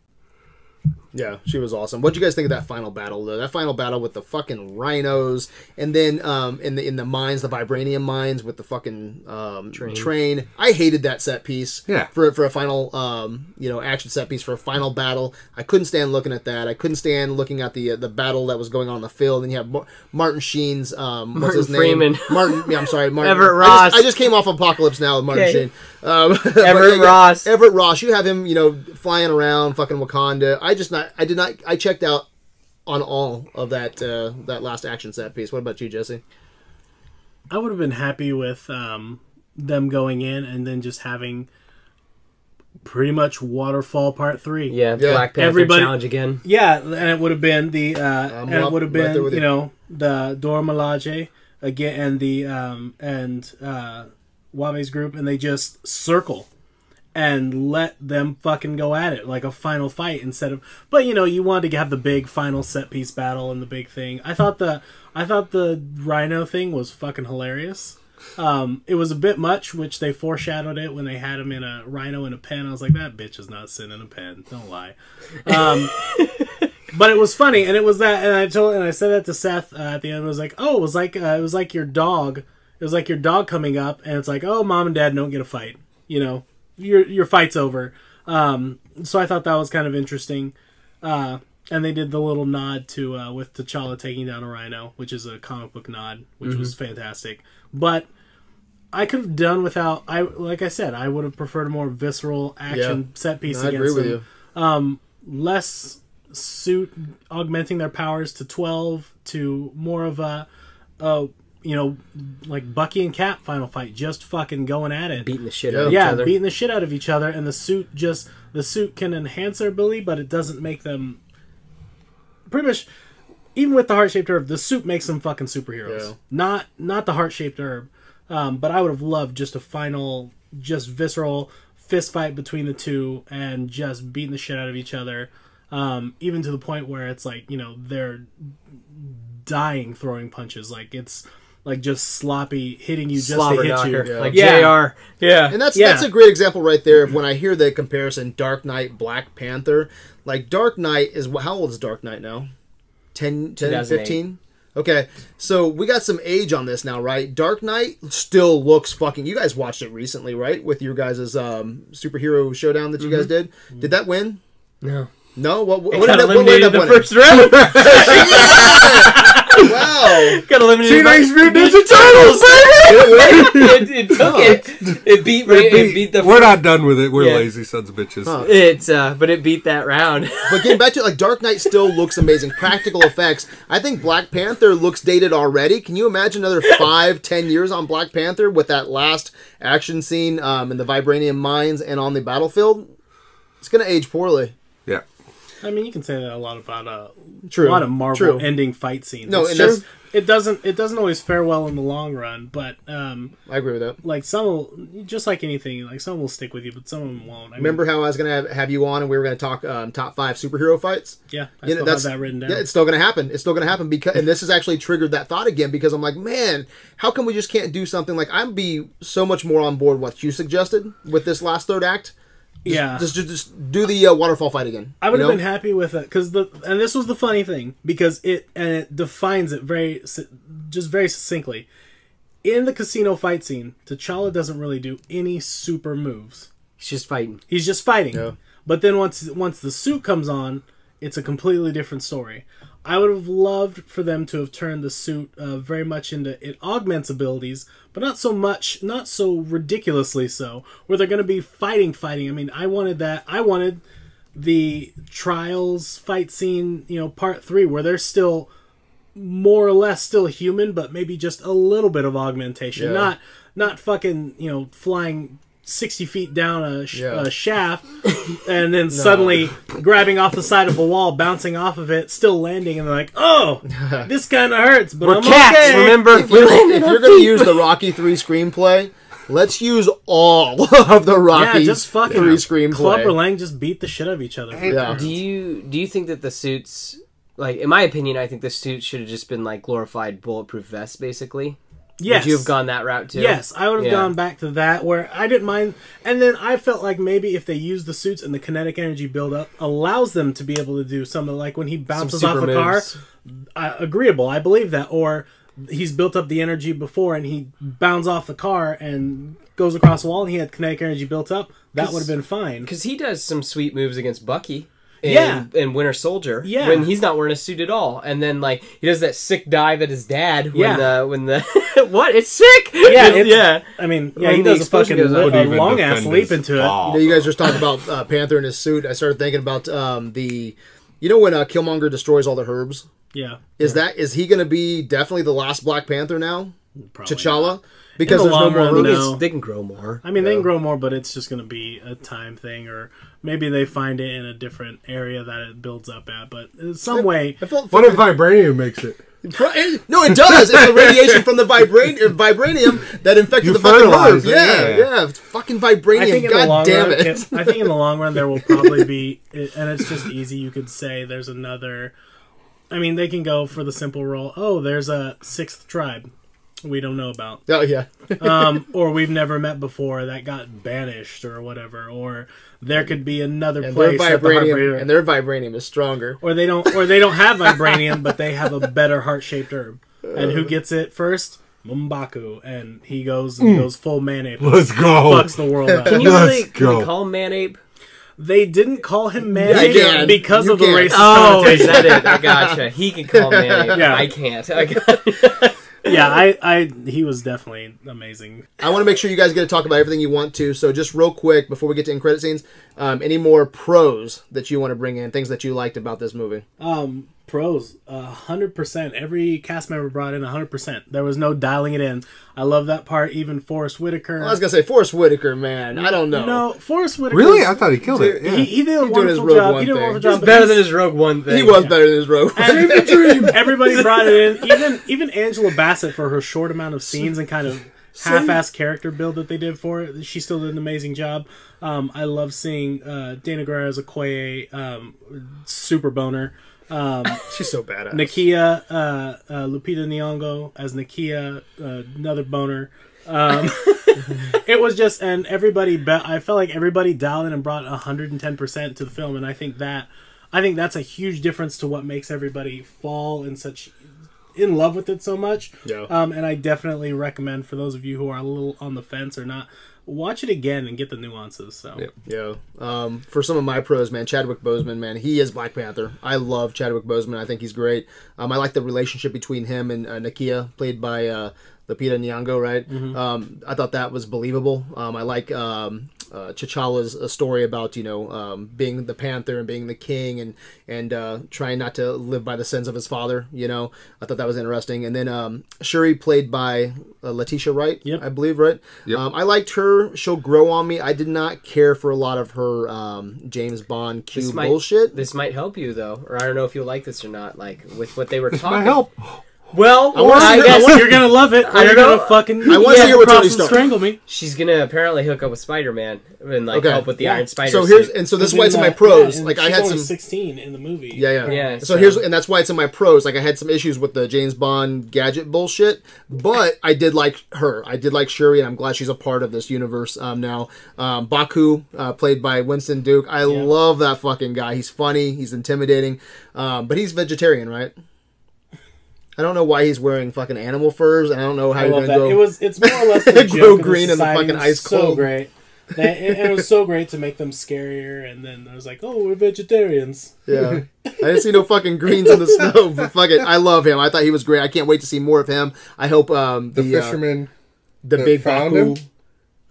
Yeah, she was awesome. What would you guys think of that final battle though? That final battle with the fucking rhinos, and then um, in the in the mines, the vibranium mines with the fucking um, train. I hated that set piece. Yeah. For for a final um, you know action set piece for a final battle, I couldn't stand looking at that. I couldn't stand looking at the uh, the battle that was going on in the field. And you have Mar- Martin Sheen's um, what's Martin his name? Freeman. Martin. Yeah, I'm sorry, Martin. Everett I just, Ross. I just came off Apocalypse Now with Martin Okay. Sheen. Um, but Everett yeah, Ross. Everett Ross. You have him, you know, flying around fucking Wakanda. I just not. I did not. I checked out on all of that uh, that last action set piece. What about you, Jesse? I would have been happy with um, them going in and then just having pretty much Waterfall Part Three. Yeah, Yeah. Black Panther Everybody- challenge again. Yeah, and it would have been the uh, I'm and it would have been there with you you. know the Dora Milaje again and the um, and uh, Wabe's group, and they just circle and let them fucking go at it like a final fight instead of. But you know, you wanted to have the big final set piece battle and the big thing. I thought the I thought the Rhino thing was fucking hilarious. Um, it was a bit much, which they foreshadowed it when they had him in a rhino in a pen. I was like, that bitch is not sitting in a pen. Don't lie. Um, but it was funny, and it was that, and I told, and I said that to Seth uh, at the end. It was like, oh, it was like, uh, it was like your dog. It was like your dog coming up, and it's like, oh, mom and dad don't get a fight. You know, your your fight's over. Um, so I thought that was kind of interesting. Uh, and they did the little nod to uh, with T'Challa taking down a rhino, which is a comic book nod, which was fantastic. But I could have done without. I like I said, I would have preferred a more visceral action Yeah. set piece I against agree with them you. um, less suit augmenting their powers to 12 to more of a, uh, you know, like Bucky and Cap final fight, just fucking going at it. Beating the shit Yeah. out of yeah, each other. beating the shit out of each other, and the suit just the suit can enhance their ability, but it doesn't make them. Pretty much, even with the heart shaped herb, the suit makes them fucking superheroes. Yeah. Not not the heart shaped herb, um, but I would have loved just a final, just visceral fist fight between the two and just beating the shit out of each other. Um, even to the point where it's like you know they're dying throwing punches. Like it's like just sloppy hitting you just Slobber to hit knocker, you. like Yeah. Jr. Yeah, And that's Yeah. that's a great example right there of when I hear the comparison Dark Knight Black Panther. Like Dark Knight is how old is Dark Knight now? 10 10 15? Okay. So we got some age on this now, right? Dark Knight still looks fucking You guys watched it recently, right? With your guys' um superhero showdown that you guys did. Did that win? no. No, what, what, It what got ended up- what ended eliminated up the winning? first round. Wow. got eliminated. by- Teenage Mutant Ninja Turtles, it, it took it. It beat. It baby! beat, the. We're not done with it. We're Yeah. lazy sons of bitches. Huh. It's uh, but it beat that round. But getting back to it, like Dark Knight still looks amazing. Practical effects. I think Black Panther looks dated already. Can you imagine another five, ten years on Black Panther with that last action scene um, in the vibranium mines and on the battlefield? It's gonna age poorly. Yeah. I mean, you can say that a lot about uh, True. a lot of Marvel True. ending fight scenes. No, It's just- it doesn't it doesn't always fare well in the long run. But um, I agree with that. like some will, just like anything, like some will stick with you, but some of them won't. I mean, Remember how I was gonna have, have you on and we were gonna talk um, top five superhero fights? Yeah, I You know, still have that written down. Yeah, it's still going to happen. It's still going to happen because, and this has actually triggered that thought again because I'm like, man, how come we just can't do something like I'd be so much more on board what you suggested with this last third act. Just, yeah, just just, just do the uh, waterfall fight again. I would have know? been happy with it because the and this was the funny thing because it and it defines it very just very succinctly. In the casino fight scene, T'Challa doesn't really do any super moves. He's just fighting. He's just fighting. Yeah. But then once once the suit comes on, it's a completely different story. I would have loved for them to have turned the suit uh, very much into it augments abilities, but not so much, not so ridiculously so, where they're going to be fighting, fighting. I mean, I wanted that. I wanted the trials fight scene, you know, part three, where they're still more or less still human, but maybe just a little bit of augmentation. Yeah. Not not fucking you know flying sixty feet down a, sh- Yeah. a shaft and then suddenly grabbing off the side of a wall, bouncing off of it, still landing, and they're like, "Oh, this kind of hurts," but We're I'm cats, okay. remember? if you're, if you're going to use the Rocky Three screenplay, let's use all of the Yeah, Rocky just fucking Three Clubber screenplay. Lang just beat the shit out of each other. Yeah. Do you do you think that the suits, like in my opinion, I think the suits should have just been like glorified bulletproof vests, basically. Yes, Would you have gone that route too? Yes, I would have Yeah. gone back to that where I didn't mind. And then I felt like maybe if they use the suits and the kinetic energy buildup allows them to be able to do something like when he bounces off a car, agreeable. I believe that. Or he's built up the energy before and he bounds off the car and goes across the wall and he had kinetic energy built up. That would have been fine. Because he does some sweet moves against Bucky. In, Yeah. in Winter Soldier. Yeah. when he's not wearing a suit at all, and then like he does that sick dive at his dad when Yeah. the when the what it's sick. Yeah, it's- yeah. I mean, yeah, When he the does a fucking goes up. a long ass leap his into it. You know, you guys just talked about uh, Panther in his suit. I started thinking about um, the, you know, when uh, Killmonger destroys all the herbs. Yeah, Is that is he going to be definitely the last Black Panther now? probably T'Challa, because In the there's no more run, herbs. no. They can grow more. I mean, they can grow more, but it's just going to be a time thing, or maybe they find it in a different area that it builds up at. But in some way, I felt What if vibranium makes it? no, it does. It's the radiation from the vibran- vibranium that infected You the fucking fertilize Yeah, yeah. yeah, It's fucking vibranium. I think in the God long damn run, it. it- I think in the long run there will probably be, and it's just easy. You could say there's another. I mean, they can go for the simple role. Oh, there's a sixth tribe we don't know about, oh yeah, um, or we've never met before that got banished or whatever, or there could be another and their place that the vibranium and their vibranium is stronger. or they don't or they don't have vibranium but they have a better heart-shaped herb and who gets it first M'Baku and he goes and hmm. goes full man ape Let's go. fucks the world up Can you Let's really can call him man ape? they didn't call him man Yeah, ape because You of the can. racist Oh, is that it? I gotcha. He can call him man ape. Yeah. I can't. I got yeah I, I he was definitely amazing I want to make sure you guys get to talk about everything you want to. So just real quick before we get to end credit scenes, um, any more pros that you want to bring in, things that you liked about this movie? um pros a hundred percent every cast member brought in a hundred percent there was no dialing it in I love that part even Forest Whitaker I was gonna say Forest Whitaker, man. I don't know. no Forest Whitaker Really? I thought he killed it. Yeah. he, he did a doing his wonderful Rogue job One he did a thing. wonderful job He's better than his Rogue One thing. he was better than his rogue. And everybody brought it in. Even even Angela Bassett for her short amount of scenes and kind of half-ass character build that they did for it. She still did an amazing job. Um, I love seeing uh, Danai Gurira as a Okoye, um, super boner. She's so badass. Nakia, uh, uh, Lupita Nyong'o as Nakia, uh, another boner. Um, it was just, and everybody, be- I felt like everybody dialed in and brought 110% to the film, and I think that, I think that's a huge difference to what makes everybody fall in such, in love with it so much. Yeah. Um, and I definitely recommend for those of you who are a little on the fence or not, watch it again and get the nuances. So. Yep. Yeah. Um, for some of my pros, man, Chadwick Boseman, man, he is Black Panther. I love Chadwick Boseman. I think he's great. Um, I like the relationship between him and uh, Nakia, played by uh, Lupita Nyong'o, right? Um, I thought that was believable. Um, I like um, uh, T'Challa's uh, story about you know um, being the Panther and being the king and and uh, trying not to live by the sins of his father. You know, I thought that was interesting. And then um, Shuri, played by uh, Letitia Wright, Yep. I believe, right? Yep. Um, I liked her. She'll grow on me. I did not care for a lot of her um, James Bond Q This might, bullshit. This might help you though, or I don't know if you'll like this or not. Like with what they were This talking. might help. Well, I wanna I see- I guess wanna- You're gonna love it. I You're don't gonna know. fucking. I wanna see yeah, her with cross Tony and Stark. strangle me. she's gonna apparently hook up with Spider Man and like Okay. help with the Yeah. Iron Spider. So suit. here's and so this is why it's in my pros. Like I had some. 16 in the movie. Yeah, yeah. Yeah, So, so- here's and that's why it's in my pros. Like I had some issues with the James Bond gadget bullshit, but I did like her. I did like Shuri, and I'm glad she's a part of this universe um, now. Um, Baku, uh, played by Winston Duke. I love that fucking guy. He's funny. He's intimidating, um, but he's vegetarian, right? I don't know why he's wearing fucking animal furs, and I don't know how I you're gonna that. go. It was. It's more or less the Grow joke of the green in the fucking ice So cold. great. That- it, it was so great to make them scarier, and then I was like, "Oh, we're vegetarians." Yeah. I didn't see no fucking greens in the snow, but fuck it. I love him. I thought he was great. I can't wait to see more of him. I hope um, The, the, uh, the big found Baku. him?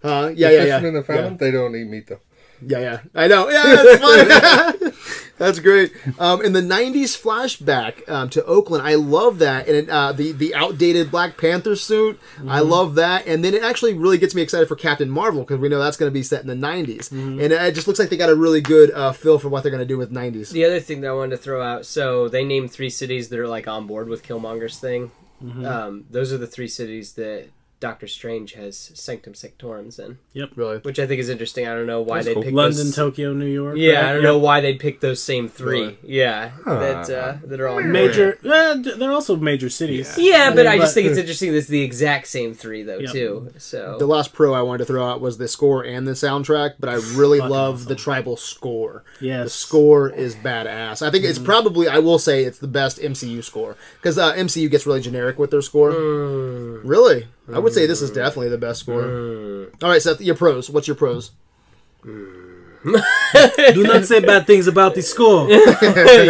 Huh? the Yeah, yeah, yeah. fishermen that found yeah. him, they don't eat meat though. Yeah, yeah. I know. Yeah, that's funny. That's great. Um, in the '90s flashback um, to Oakland, I love that, and it, uh, the the outdated Black Panther suit. I love that, and then it actually really gets me excited for Captain Marvel because we know that's going to be set in the '90s, and it just looks like they got a really good uh, feel for what they're going to do with '90s. the other thing that I wanted to throw out. So they named three cities that are like on board with Killmonger's thing. Mm-hmm. Um, those are the three cities that Doctor Strange has Sanctum Sanctorums in, Yep. Really. which I think is interesting. I don't know why they cool. picked London, those. Tokyo, New York. Yeah, right? I don't Yep. know why they picked those same three. Really? Yeah, that uh, that are all Major. Uh, they're also major cities. Yeah, but I just But- think it's interesting. That it's the exact same three though Yep. too. So The last pro I wanted to throw out was the score and the soundtrack, but I really love awesome. the tribal score. Yeah, The score is badass. I think it's Mm. probably, I will say, it's the best MCU score because uh, MCU gets really generic with their score. Mm. Really, I would say this is definitely the best score. All right, Seth, your pros. What's your pros? Do not say bad things about the score.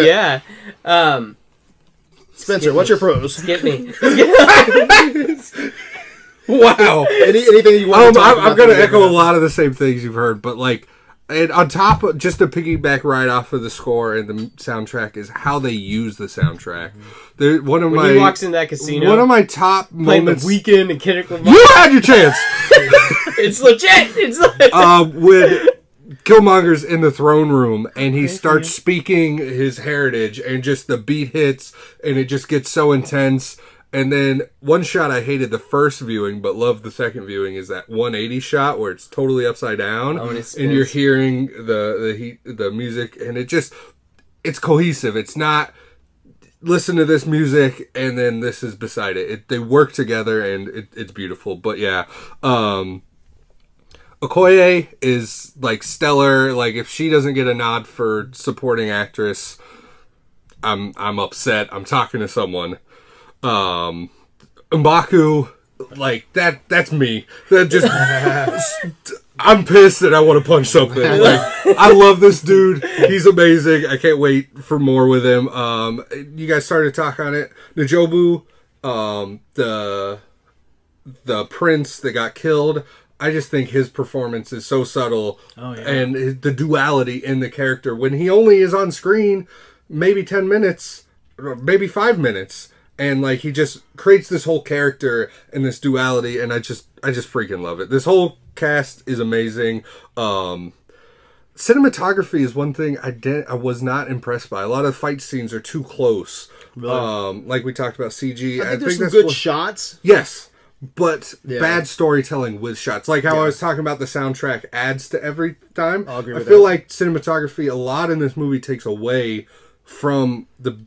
yeah, um, Spencer, what's your pros? get me. Wow. Any, anything you want Um, to talk I'm, about I'm going to that echo a lot of the same things you've heard, but like, and on top of just to piggyback right off of the score and the soundtrack is how they use the soundtrack. There, one of When my he walks in that casino, one of my top playing moments. the Weeknd and Kendrick Lamar, you had your chance. it's legit. It's like, uh, when Killmonger's in the throne room and he starts speaking his heritage and just the beat hits and it just gets so intense. And then one shot I hated the first viewing but loved the second viewing is that 180 shot where it's totally upside down Oh, and and you're hearing the the heat the music and it just it's cohesive. It's not listen to this music and then this is beside it. it they work together and it, it's beautiful. But yeah, um Okoye is like stellar. Like if she doesn't get a nod for supporting actress, I'm I'm upset. I'm talking to someone. Um Mbaku, like that that's me. That just I'm pissed that I want to punch something. Like I love this dude. He's amazing. I can't wait for more with him. Um you guys started to talk on it. N'Jobu, um the the prince that got killed. I just think his performance is so subtle, Oh, yeah. and his- the duality in the character when he only is on screen, maybe ten minutes, maybe five minutes, and like he just creates this whole character and this duality, and I just I just freaking love it. This whole cast is amazing. Um, cinematography is one thing I did I was not impressed by. A lot of fight scenes are too close. Um, like we talked about CG. I think there's some good what- shots. Yes, but Yeah. bad storytelling with shots. Like how I was talking about the soundtrack adds to every time. I feel that. like cinematography a lot in this movie takes away from the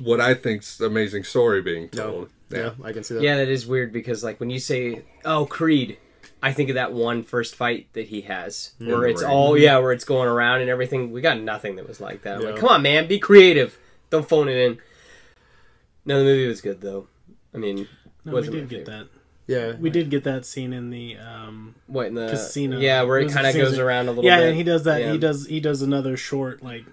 what I think's amazing story being told. Yeah, I can see that. Yeah, that is weird because like when you say, "Oh, Creed," I think of that one first fight that he has, where it's all yeah, where it's going around and everything. We got nothing that was like that. I'm like, come on, man, be creative. Don't phone it in. No, the movie was good though. I mean, No, we wasn't did my get that. Yeah, We did get that scene in the um, What in the casino. Yeah, where it was kind of goes around a little bit. yeah, bit. and he does that. Yeah. He does he does another short like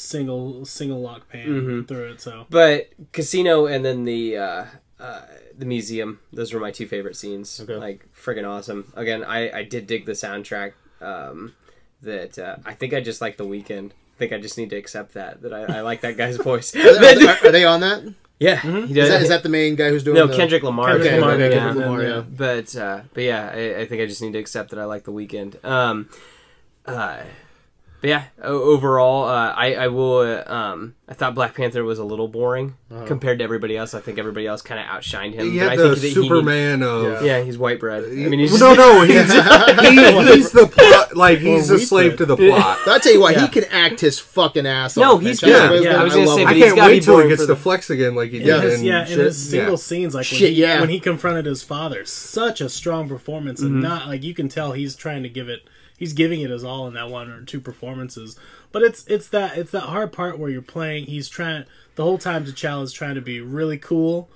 single single lock pan Mhm. through it. So But Casino and then the uh, uh, the museum. Those were my two favorite scenes. Okay. Like friggin' awesome. Again, I I did dig the soundtrack. Um, that uh, I think I just like the Weeknd. I think I just need to accept that that I, I like that guy's voice. Are, they- are- are they on that? yeah, he does. Is that, is that the main guy who's doing? no the... Kendrick Lamar? Kendrick Okay, Lamar, okay, yeah. Kendrick Lamar, yeah. But uh, but yeah, I, I think I just need to accept that I like the Weeknd. Um, uh, but yeah, overall, uh, I I will. Uh, um, I thought Black Panther was a little boring Uh-huh. compared to everybody else. I think everybody else kind of outshined him. He but I had the think that he need- Superman of. yeah, he's white bread. I mean, Well, he's no, no, he's, he, he's the plot. Like he's Or a slave bread. to the plot. But I tell you what, Yeah. he can act his fucking ass No, off. he's man. good. Chadwick Yeah, Boseman, I was gonna love say, him. but I can't wait till he gets to the- flex again, like he did. Yeah. in his, yeah, in his single scenes, like when, Shit, he, yeah. when he confronted his father, such a strong performance, and not like you can tell he's trying to give it. He's giving it his all in that one or two performances, but it's it's that it's that hard part where you're playing. He's trying the whole time. T'Challa's trying to be really cool,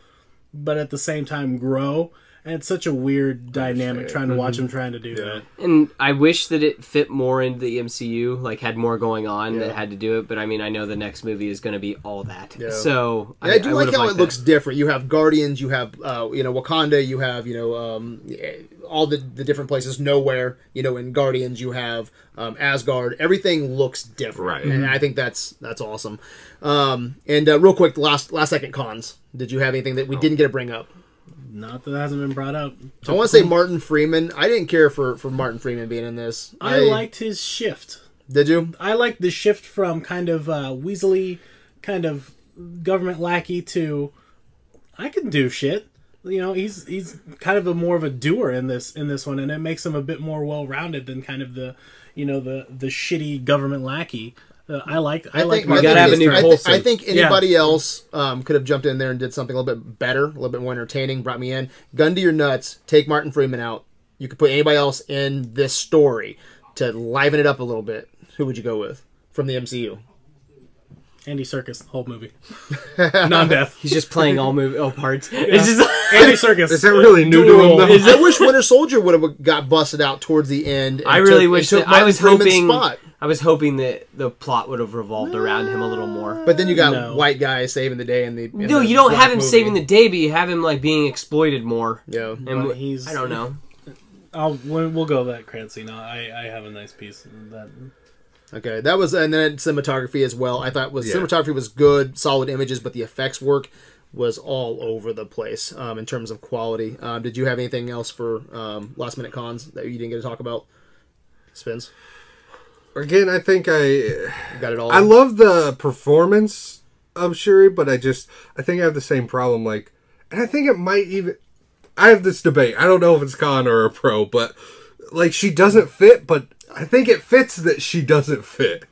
but at the same time grow, and it's such a weird dynamic trying to watch him trying to do that. and I wish that it fit more into the MCU, like had more going on Yeah. that had to do it. But I mean, I know the next movie is going to be all that. Yeah. So Yeah, I do like how it liked looks different. You have Guardians, you have uh, you know Wakanda, you have you know um, all the the different places. Nowhere, you know, in Guardians you have um, Asgard. Everything looks different, Right. And I think that's that's awesome. Um, and uh, real quick, last last second cons. Did you have anything that we didn't get to bring up? Not that that hasn't been brought up. I want to say Martin Freeman. I didn't care for for Martin Freeman being in this. I liked his shift. Did you? I liked the shift from kind of uh, weaselly, kind of government lackey to I can do shit. You know, he's he's kind of a more of a doer in this in this one, and it makes him a bit more well rounded than kind of the you know the the shitty government lackey. Uh, I like I, like think, we I gotta have a it's- new I, thi- Coulson. I think anybody else um, could have jumped in there and did something a little bit better, a little bit more entertaining, brought me in. Gun to your nuts, take Martin Freeman out. You could put anybody else in this story to liven it up a little bit. Who would you go with from the MCU? Andy Serkis whole movie, non-death. He's just playing all movie all parts. It's just Andy Serkis. Is that really new to Dual. him? Though? I wish Winter Soldier would have got busted out towards the end. I really took- wish that I was hoping spot. I was hoping that the plot would have revolved around him a little more. But then you got No. white guy saving the day in the. in No, the you don't have him movie. saving the day, but you have him like being exploited more. Yeah. And But wh- he's- I don't know. I'll, we'll we'll go that credit scene. I I have a nice piece that. Okay, that was and then cinematography as well. I thought was Yeah. cinematography was good, solid images, but the effects work was all over the place um, in terms of quality. Um, did you have anything else for um, last minute cons that you didn't get to talk about? Spins, Again, I think I you got it all. I love the performance of Shuri, but I just I think I have the same problem. Like, and I think it might even. I have this debate. I don't know if it's con or a pro, but like she doesn't fit, but I think it fits that she doesn't fit.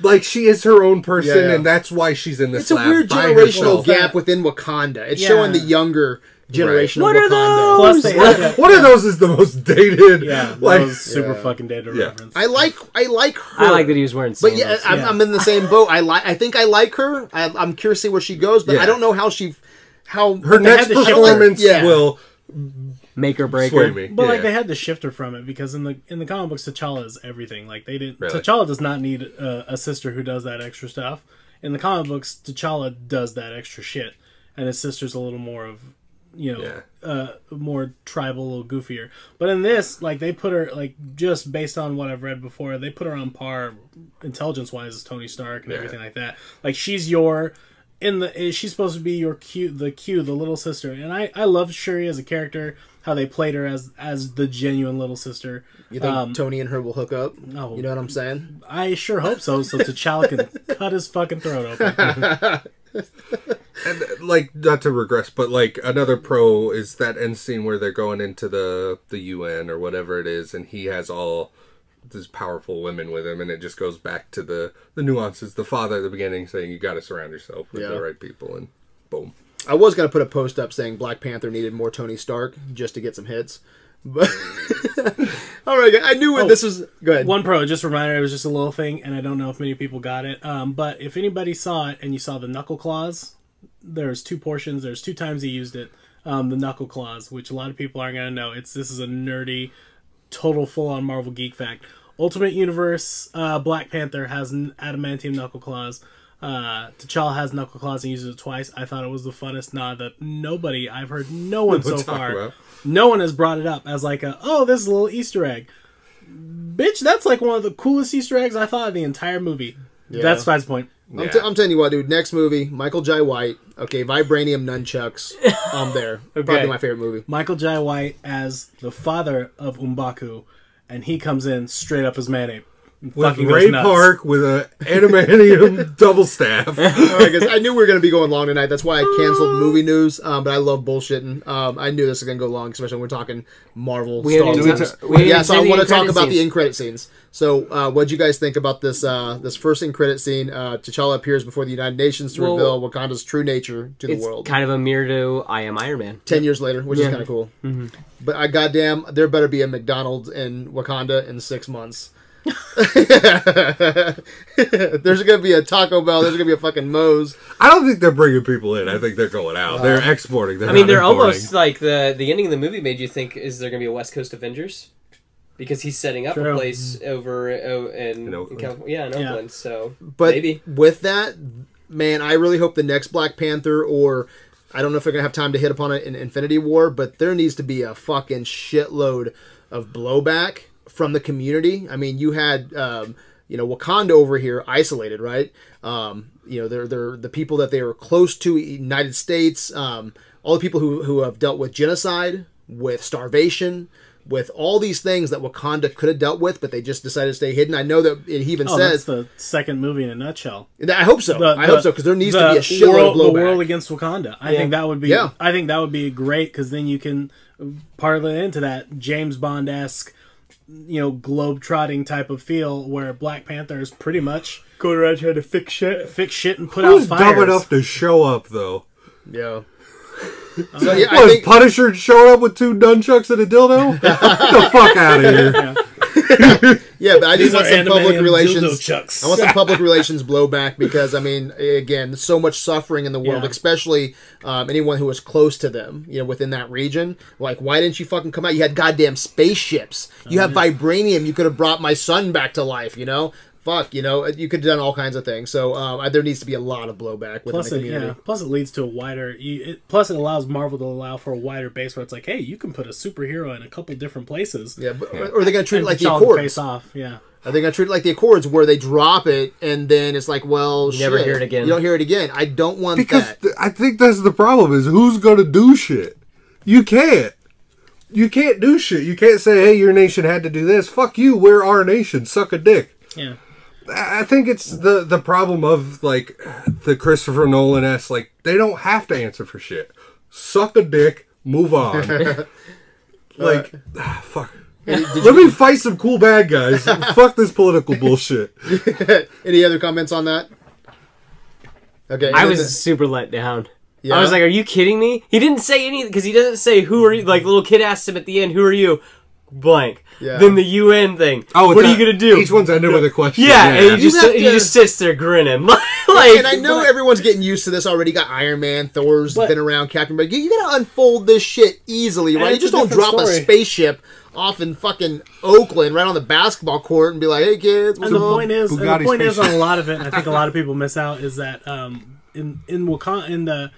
Like she is her own person, Yeah, yeah. and that's why she's in this. it's a weird generational gap within Wakanda. It's Yeah. showing the younger generation What of are Wakanda. Plus they had that, One of those is the most dated. yeah, like that super Yeah. fucking dated Yeah. reference. I like I like her. I like that he was wearing But yeah, I'm, Yeah. I'm in the same boat. I like. I think I like her. I, I'm curious to see where she goes, but Yeah. I don't know how she, how her next to performance Yeah. will Make or break sway her. me. But like they had to shift her from it because in the in the comic books, T'Challa is everything. Like they didn't. Really? T'Challa does not need a, a sister who does that extra stuff. In the comic books, T'Challa does that extra shit, and his sister's a little more of, you know, Yeah. uh, more tribal, a little goofier. But in this, like they put her like just based on what I've read before, they put her on par intelligence wise as Tony Stark and Yeah. everything like that. Like she's your in the she's supposed to be your Q the Q the little sister and I I love Shuri as a character how they played her as as the genuine little sister you think Um, Tony and her will hook up. no. You know what I'm saying? I sure hope so so T'Challa can cut his fucking throat open And, like not to regress, but like another pro is that end scene where they're going into the the UN or whatever it is, and he has all these powerful women with him, and it just goes back to the the nuances. The father at the beginning saying you got to surround yourself with Yeah. the right people, and boom. I was gonna put a post up saying Black Panther needed more Tony Stark just to get some hits, but all right, I knew when Oh, this was. Go ahead. One pro, just a reminder, it was just a little thing, and I don't know if many people got it. Um, but if anybody saw it and you saw the knuckle claws, there's two portions. There's two times he used it. Um, the knuckle claws, which a lot of people aren't gonna know. It's this is a nerdy, total full on Marvel geek fact. Ultimate Universe, uh, Black Panther has adamantium knuckle claws. Uh, T'Challa has knuckle claws and uses it twice. I thought it was the funnest nod that nobody, I've heard no one so We'll talk far, about. no one has brought it up as like a, oh, this is a little Easter egg. Bitch, that's like one of the coolest Easter eggs I thought of the entire movie. That's Spide's point. I'm, t- I'm telling you what, dude. Next movie, Michael Jai White. Okay, vibranium nunchucks. I'm there. Probably my favorite movie. Michael Jai White as the father of M'Baku, and he comes in straight up as Manape. With Fucking Ray goes nuts. Park with a adamantium double staff. All right, guys. I knew we were going to be going long tonight. That's why I canceled movie news. Um, but I love bullshitting. Um, I knew this was going to go long, especially when we're talking Marvel. We Star didn't Wars. we didn't yeah, so I want to talk credit about the scenes. end credit scenes. So, uh, what do you guys think about this? Uh, this first end credit scene. Uh, T'Challa appears before the United Nations to Well, reveal Wakanda's true nature to the It's world. kind of a mirror to I Am Iron Man. Ten years later, which is kind of cool. But I goddamn, there better be a McDonald's in Wakanda in six months. there's gonna be a Taco Bell. There's gonna be a fucking Moe's. I don't think they're bringing people in. I think they're going out. They're exporting. They're I mean, they're importing. almost like the the ending of the movie made you think: is there going to be a West Coast Avengers? Because he's setting up True. a place over uh, in, In Oakland. California. Yeah, in Yeah. Oakland. So But maybe with that, man, I really hope the next Black Panther or I don't know if they're gonna have time to hit upon it in Infinity War, but there needs to be a fucking shitload of blowback from the community. I mean, you had um, you know Wakanda over here isolated, right? Um, you know, they're they're the people that they were close to, United States, um, all the people who who have dealt with genocide, with starvation. With all these things that Wakanda could have dealt with, but they just decided to stay hidden. I know that he even Oh, that's says, the second movie in a nutshell. I hope so. The- I the- hope so because there needs to be a shitload world, of the world blowback. against Wakanda. I Yeah. think that would be. Yeah. I think that would be great because then you can parlay into that James Bond esque, you know, globe trotting type of feel where Black Panther is pretty much going around trying to fix shit, fix shit, and put Who's out fires. dumb enough to show up though? Yeah. Uh, so yeah, I What, think Punisher show up with two nunchucks and a dildo? Get the fuck out of here! yeah, but I just want some public relations. I want some public relations blowback because I mean, again, so much suffering in the world, Yeah. especially um, anyone who was close to them, you know, within that region. Like, why didn't you fucking come out? You had goddamn spaceships. You have vibranium. You could have brought my son back to life. You know, fuck. You know, you could have done all kinds of things. So um, I- there needs to be a lot of blowback within Plus, the it, community. yeah. Plus, it leads to a wider. You, it, plus, it allows Marvel to allow for a wider base where it's like, hey, you can put a superhero in a couple different places. Yeah, but, or are they going to treat it like the T'Challa Accords? face off. Yeah. Are they going to treat it like the Accords, where they drop it and then it's like, well, You never shit, hear it again. You don't hear it again. I don't want Because that. th- I think that's the problem: is who's gonna do shit? You can't. You can't do shit. You can't say, "Hey, your nation had to do this." Fuck you. We're our nation. Suck a dick. Yeah. I I think it's the the problem of like the Christopher Nolan s like they don't have to answer for shit. Suck a dick, move on. like ah, fuck. Let me fight some cool bad guys. fuck this political bullshit. Any other comments on that? Okay, I was then- super let down. Yeah? I was like, "Are you kidding me?" He didn't say anything because he doesn't say who are you. Like the little kid asked him at the end, "Who are you?" Blank. Yeah. Then the UN thing. Oh, what it's are you gonna do? Each one's ended with a question. yeah, and he You just have he just sits there grinning. like, and I know everyone's getting used to this already. Got Iron Man, Thor's But- been around, Captain America. You gotta unfold this shit easily, right? You just don't different drop a spaceship off in fucking Oakland, right on the basketball court, and be like, "Hey kids, what's And the up?" point is, and the Bugatti point is on a lot of it. and I think a lot of people miss out is that um, in in Wakanda in the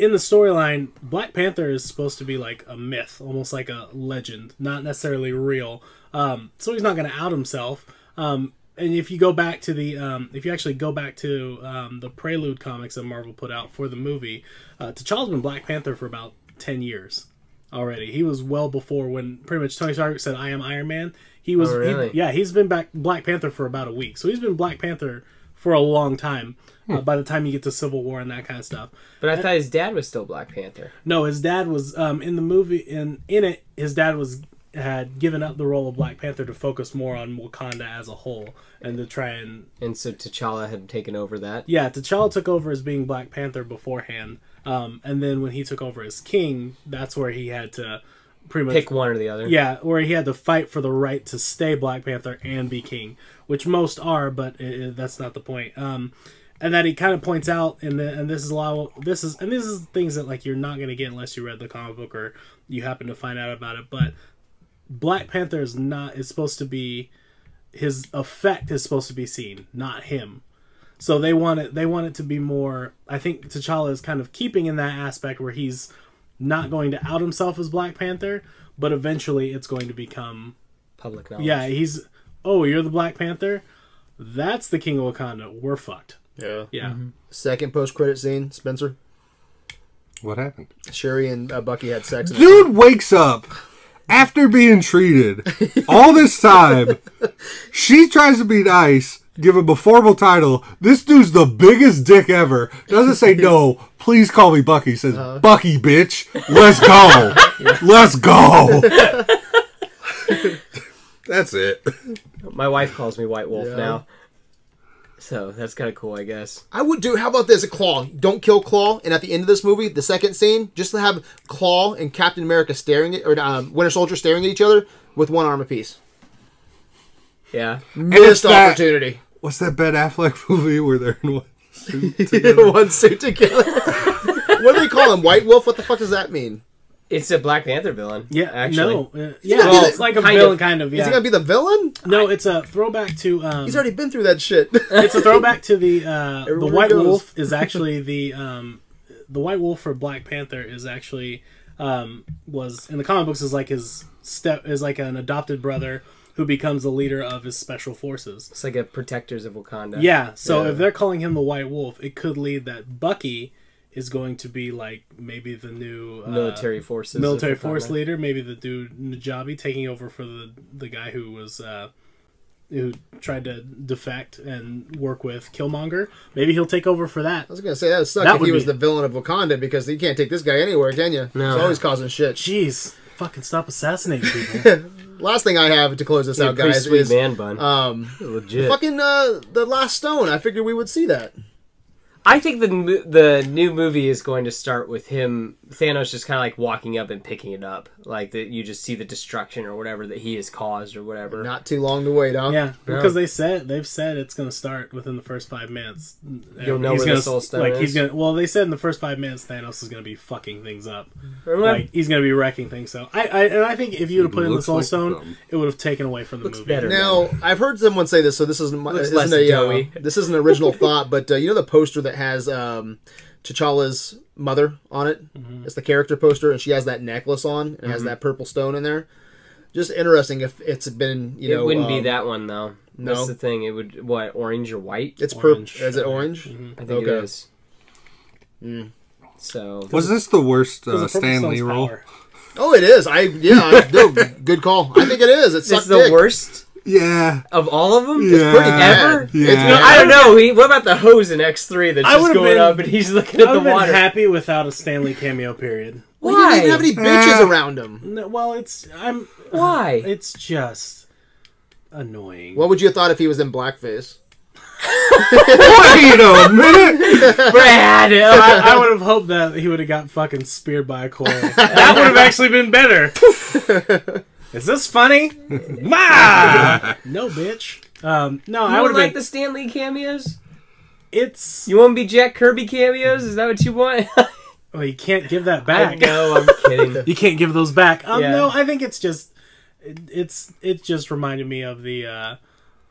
in the storyline, Black Panther is supposed to be like a myth, almost like a legend, not necessarily real. Um, so he's not going to out himself. Um, and if you go back to the, um, if you actually go back to um, the Prelude comics that Marvel put out for the movie, uh, T'Challa's been Black Panther for about ten years already. He was well before when pretty much Tony Stark said, "I am Iron Man." He was, Oh, really? he- yeah, he's been back Black Panther for about a week, so he's been Black Panther for a long time. Uh, by the time you get to Civil War and that kind of stuff, But I thought his dad was still Black Panther. no, his dad was um, in the movie in in it. His dad was had given up the role of Black Panther to focus more on Wakanda as a whole and to try and And so T'Challa had taken over that. yeah, T'Challa took over as being Black Panther beforehand, um, and then when he took over as king, that's where he had to pretty much Pick one or the other. yeah, where he had to fight for the right to stay Black Panther and be king, which most are, but it, it- that's not the point. Um, and that he kind of points out, and the, and this is a lot. Of, this is and this is things that like you're not gonna get unless you read the comic book or you happen to find out about it. But Black Panther is not is supposed to be his effect is supposed to be seen, not him. So they want it. They want it to be more. I think T'Challa is kind of keeping in that aspect where he's not going to out himself as Black Panther, but eventually it's going to become. Public knowledge. Yeah, he's. Oh, you're the Black Panther. That's the King of Wakanda. We're fucked. Yeah. Yeah. Second post credit scene, Spencer. What happened? Shuri and uh, Bucky had sex. in a- Dude wakes up after being treated all this time. She tries to be nice, give him a formal title. This dude's the biggest dick ever. Doesn't say no. Please call me Bucky. Says Bucky, bitch. Let's go. Let's go. That's it. My wife calls me White Wolf Yeah. now. So that's kind of cool, I guess. I would do. How about this? A Claw. Don't kill Claw. And at the end of this movie, the second scene, just to have Claw and Captain America staring at, or um, Winter Soldier staring at each other with one arm apiece. Yeah. Missed that- opportunity. What's that Ben Affleck movie where they're in one suit? one suit together. what do they call him? White Wolf? What the fuck does that mean? It's a Black Panther villain. Yeah. actually. No. uh, yeah. be it's like a kind villain, of- kind of. Is Yeah. he gonna be the villain? no, it's a throwback to. Um, He's already been through that shit. it's a throwback to the uh, the White goes. Wolf is actually the um, the White Wolf for Black Panther is actually um, was in the comic books is like his step is like an adopted brother who becomes the leader of his special forces. It's like a Protectors of Wakanda. Yeah, so Yeah. if they're calling him the White Wolf, it could lead that Bucky is going to be like maybe the new uh, Military forces. military Wakanda. force leader, maybe the dude Najabi taking over for the the guy who was uh, who tried to defect and work with Killmonger. Maybe he'll take over for that. I was gonna say that would suck That if would he was be- the villain of Wakanda because you can't take this guy anywhere, can you? No. He's always causing shit. Jeez, fucking stop assassinating people. Last thing I have to close this He's a out, pretty guys, sweet is man bun. um, Legit. fucking uh, the Last Stone. I figured we would see that. I think the the new movie is going to start with him Thanos just kind of like walking up and picking it up, like that you just see the destruction or whatever that he has caused or whatever. Not too long to wait, huh? yeah, because they said they've said it's going to start within the first five minutes. You'll know He's where gonna, the Soul Stone like is. he's gonna. Well, they said in the first five minutes Thanos is going to be fucking things up. Remember? Like he's going to be wrecking things. So I, I and I think if you would have put in the looks Soul like Stone, them. it would have taken away from the Looks movie. better. Now I've heard someone say this, so this isn't my, Looks isn't a uh, this isn't an original thought, but uh, you know the poster that has um, T'Challa's mother on it. Mm-hmm. It's the character poster, and she has that necklace on, and it has that purple stone in there. Just interesting if it's been you know it wouldn't be um, that one though. no. That's the thing. It would what orange or white? It's purple. Is it orange? I think okay. it is. So Was this the worst Because uh, of Stan Lee role? power. Oh, it is. I yeah. I, no, good call. I think it is. It it's sucked the dick. worst Yeah. of all of them. Yeah. Pretty bad. Ever? It's Yeah. bad. I don't know. He, what about the hose in X three that's I just would've going been- up and he's looking at would the have been water? happy without a Stan Lee cameo. Period. Well, he didn't Why? have any bitches around him. No, well, it's I'm. Why? It's just annoying. What would you have thought if he was in blackface? Wait a minute. Brad. I, I would have hoped that he would have got fucking speared by a coil. that would have actually been better. Is this funny? Ma! No, bitch. Um, no, I I would would like been. the Stan Lee cameos. It's. You want to be Jack Kirby cameos? Is that what you want? Well, you can't give that back. No, I'm kidding. You can't give those back. Um, Yeah. No, I think it's just. It, it's it just reminded me of the uh,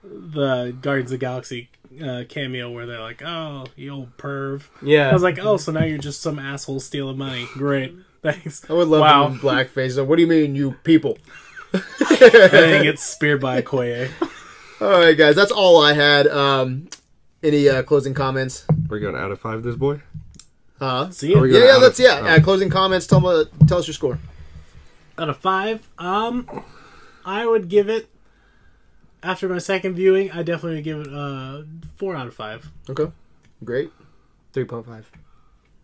the Guardians of the Galaxy uh, cameo where they're like, "Oh, you old perv." Yeah. I was like, "Oh, so now you're just some asshole stealing money." Great, thanks. I would love Wow. him blackface. So what do you mean, you people? And then he gets speared by Okoye. All right, guys, that's all I had. Um, any uh, closing comments? We're going out of five this boy? Huh? See Are ya. Yeah, yeah. out Let's of- yeah. Uh, closing comments. Tell me, tell us your score. out of five, um, I would give it. After my second viewing, I definitely would give it uh four out of five. Okay, great. Three point five.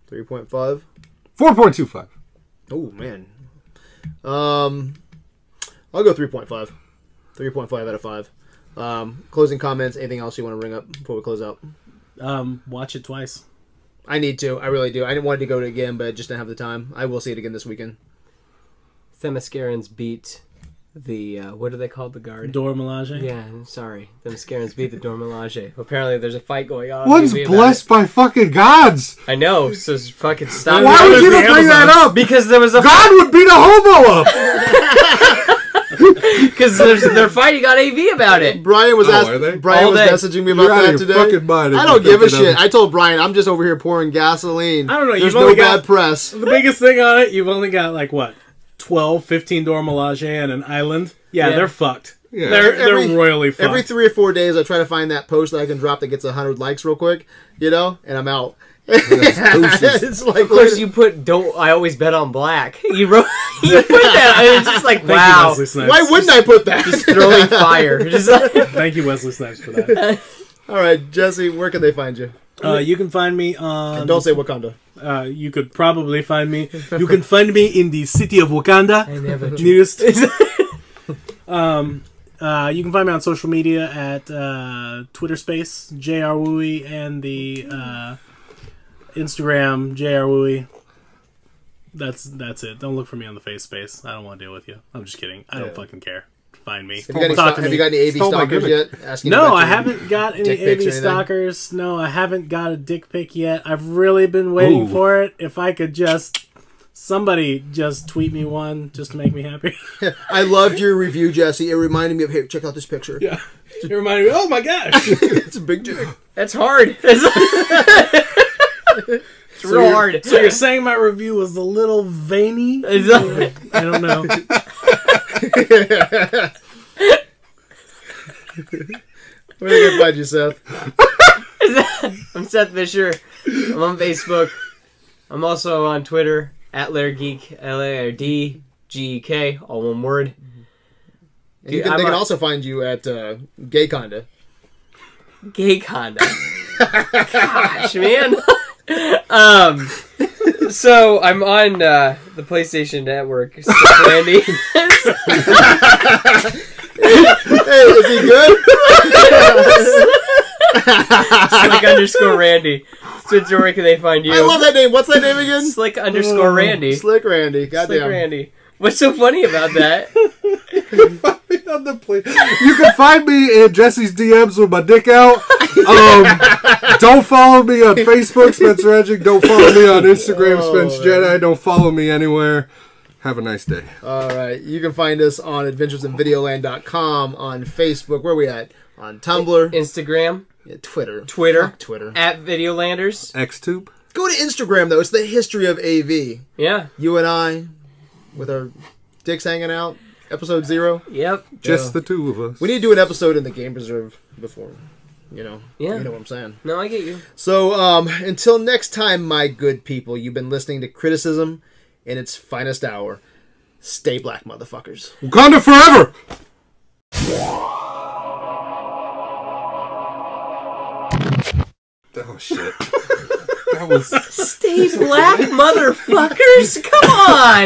Three point five. 4.25. Oh man. Um. I'll go 3.5. 3.5 out of 5. Um, closing comments, anything else you want to bring up before we close out? Um, watch it twice. I need to. I really do. I didn't want to go to it again, but I just didn't have the time. I will see it again this weekend. Themysciran's beat the uh, what are they called? The guard. Dora Milaje. yeah, I'm sorry. Themysciran's beat the Dora Milaje. Apparently, there's a fight going on. on One's blessed by fucking gods. I know. So s- fucking stop. Why would you the even bring that up? Because there was a God would beat a homo up. because they're fighting on AV about it. Brian was Oh, ask- Brian All was day. messaging me You're about that today. fucking mind I don't give a shit. up. I told Brian I'm just over here pouring gasoline. I don't know, There's you've no only bad got- press. The biggest thing on it, you've only got like what, 12, 15 Dora Milaje and an island. Yeah, Yeah. they're fucked. Yeah. They're Every- they're royally fucked. Every three or four days, I try to find that post that I can drop that gets hundred likes real quick, you know, and I'm out. it's like Of course, you put don't. I always bet on black. You wrote. You put that. And it's just like Thank you, wow. Wesley why wouldn't I put that? Just throwing fire. Just like, Thank you, Wesley Snipes, for that. All right, Jesse, where can they find you? Uh, you can find me on. Don't say Wakanda. Uh, you could probably find me. You can find me in the city of Wakanda. never Nearest. um, uh, you can find me on social media at uh, Twitter Space Jr Wooey and the uh, Instagram Jr Wooey. That's that's it. Don't look for me on the face space. I don't want to deal with you. I'm just kidding. I don't Yeah. fucking care. Find me. Have you got any, Talk sto- to have me. you got any AV Stole stalkers yet? Asking No, I haven't got any dick AV stalkers. No, I haven't got a dick pic yet. I've really been waiting Ooh. for it. If I could just somebody just tweet me one just to make me happy. I loved your review, Jesse. It reminded me of here. Check out this picture. yeah. It reminded me, oh my gosh. it's a big dick. That's hard. It's, it's real hard. So you're saying my review was a little veiny? It's I don't know. Where they can find you, Seth? I'm Seth Fisher. I'm on Facebook. I'm also on Twitter at Lair Geek. L A R D G E K. All one word. And you can, I'm they can a- also find you at uh, Gay Conda. Gay conda. Gosh, man. Um. So I'm on uh, the PlayStation Network. Slick Randy. Hey, is he good? Slick underscore Randy. Spencer, where can they find you? I love that name. What's that name again? Slick underscore Randy. Slick Randy. Goddamn. Slick Randy. What's so funny about that? on the plane. You can find me in Jesse's DMs with my dick out. Um, don't follow me on Facebook, Spencer Edging. Don't follow me on Instagram, Oh, Spence Jedi. Don't follow me anywhere. Have a nice day. All right. You can find us on adventuresinvideoland.com, on Facebook. Where we at? On Tumblr, Instagram yeah, Twitter. Twitter. Fuck Twitter. at Videolanders. Xtube. Go to Instagram, though. It's the history of AV. Yeah. You and I, with our dicks hanging out. Episode zero. Yep. Just Yeah. the two of us. We need to do an episode in the Game Preserve before. You know. Yeah. You know what I'm saying. No, I get you. So, um, until next time, my good people, you've been listening to criticism in its finest hour. Stay black, motherfuckers. Wakanda forever! Oh shit. that was Stay black, motherfuckers. Come on.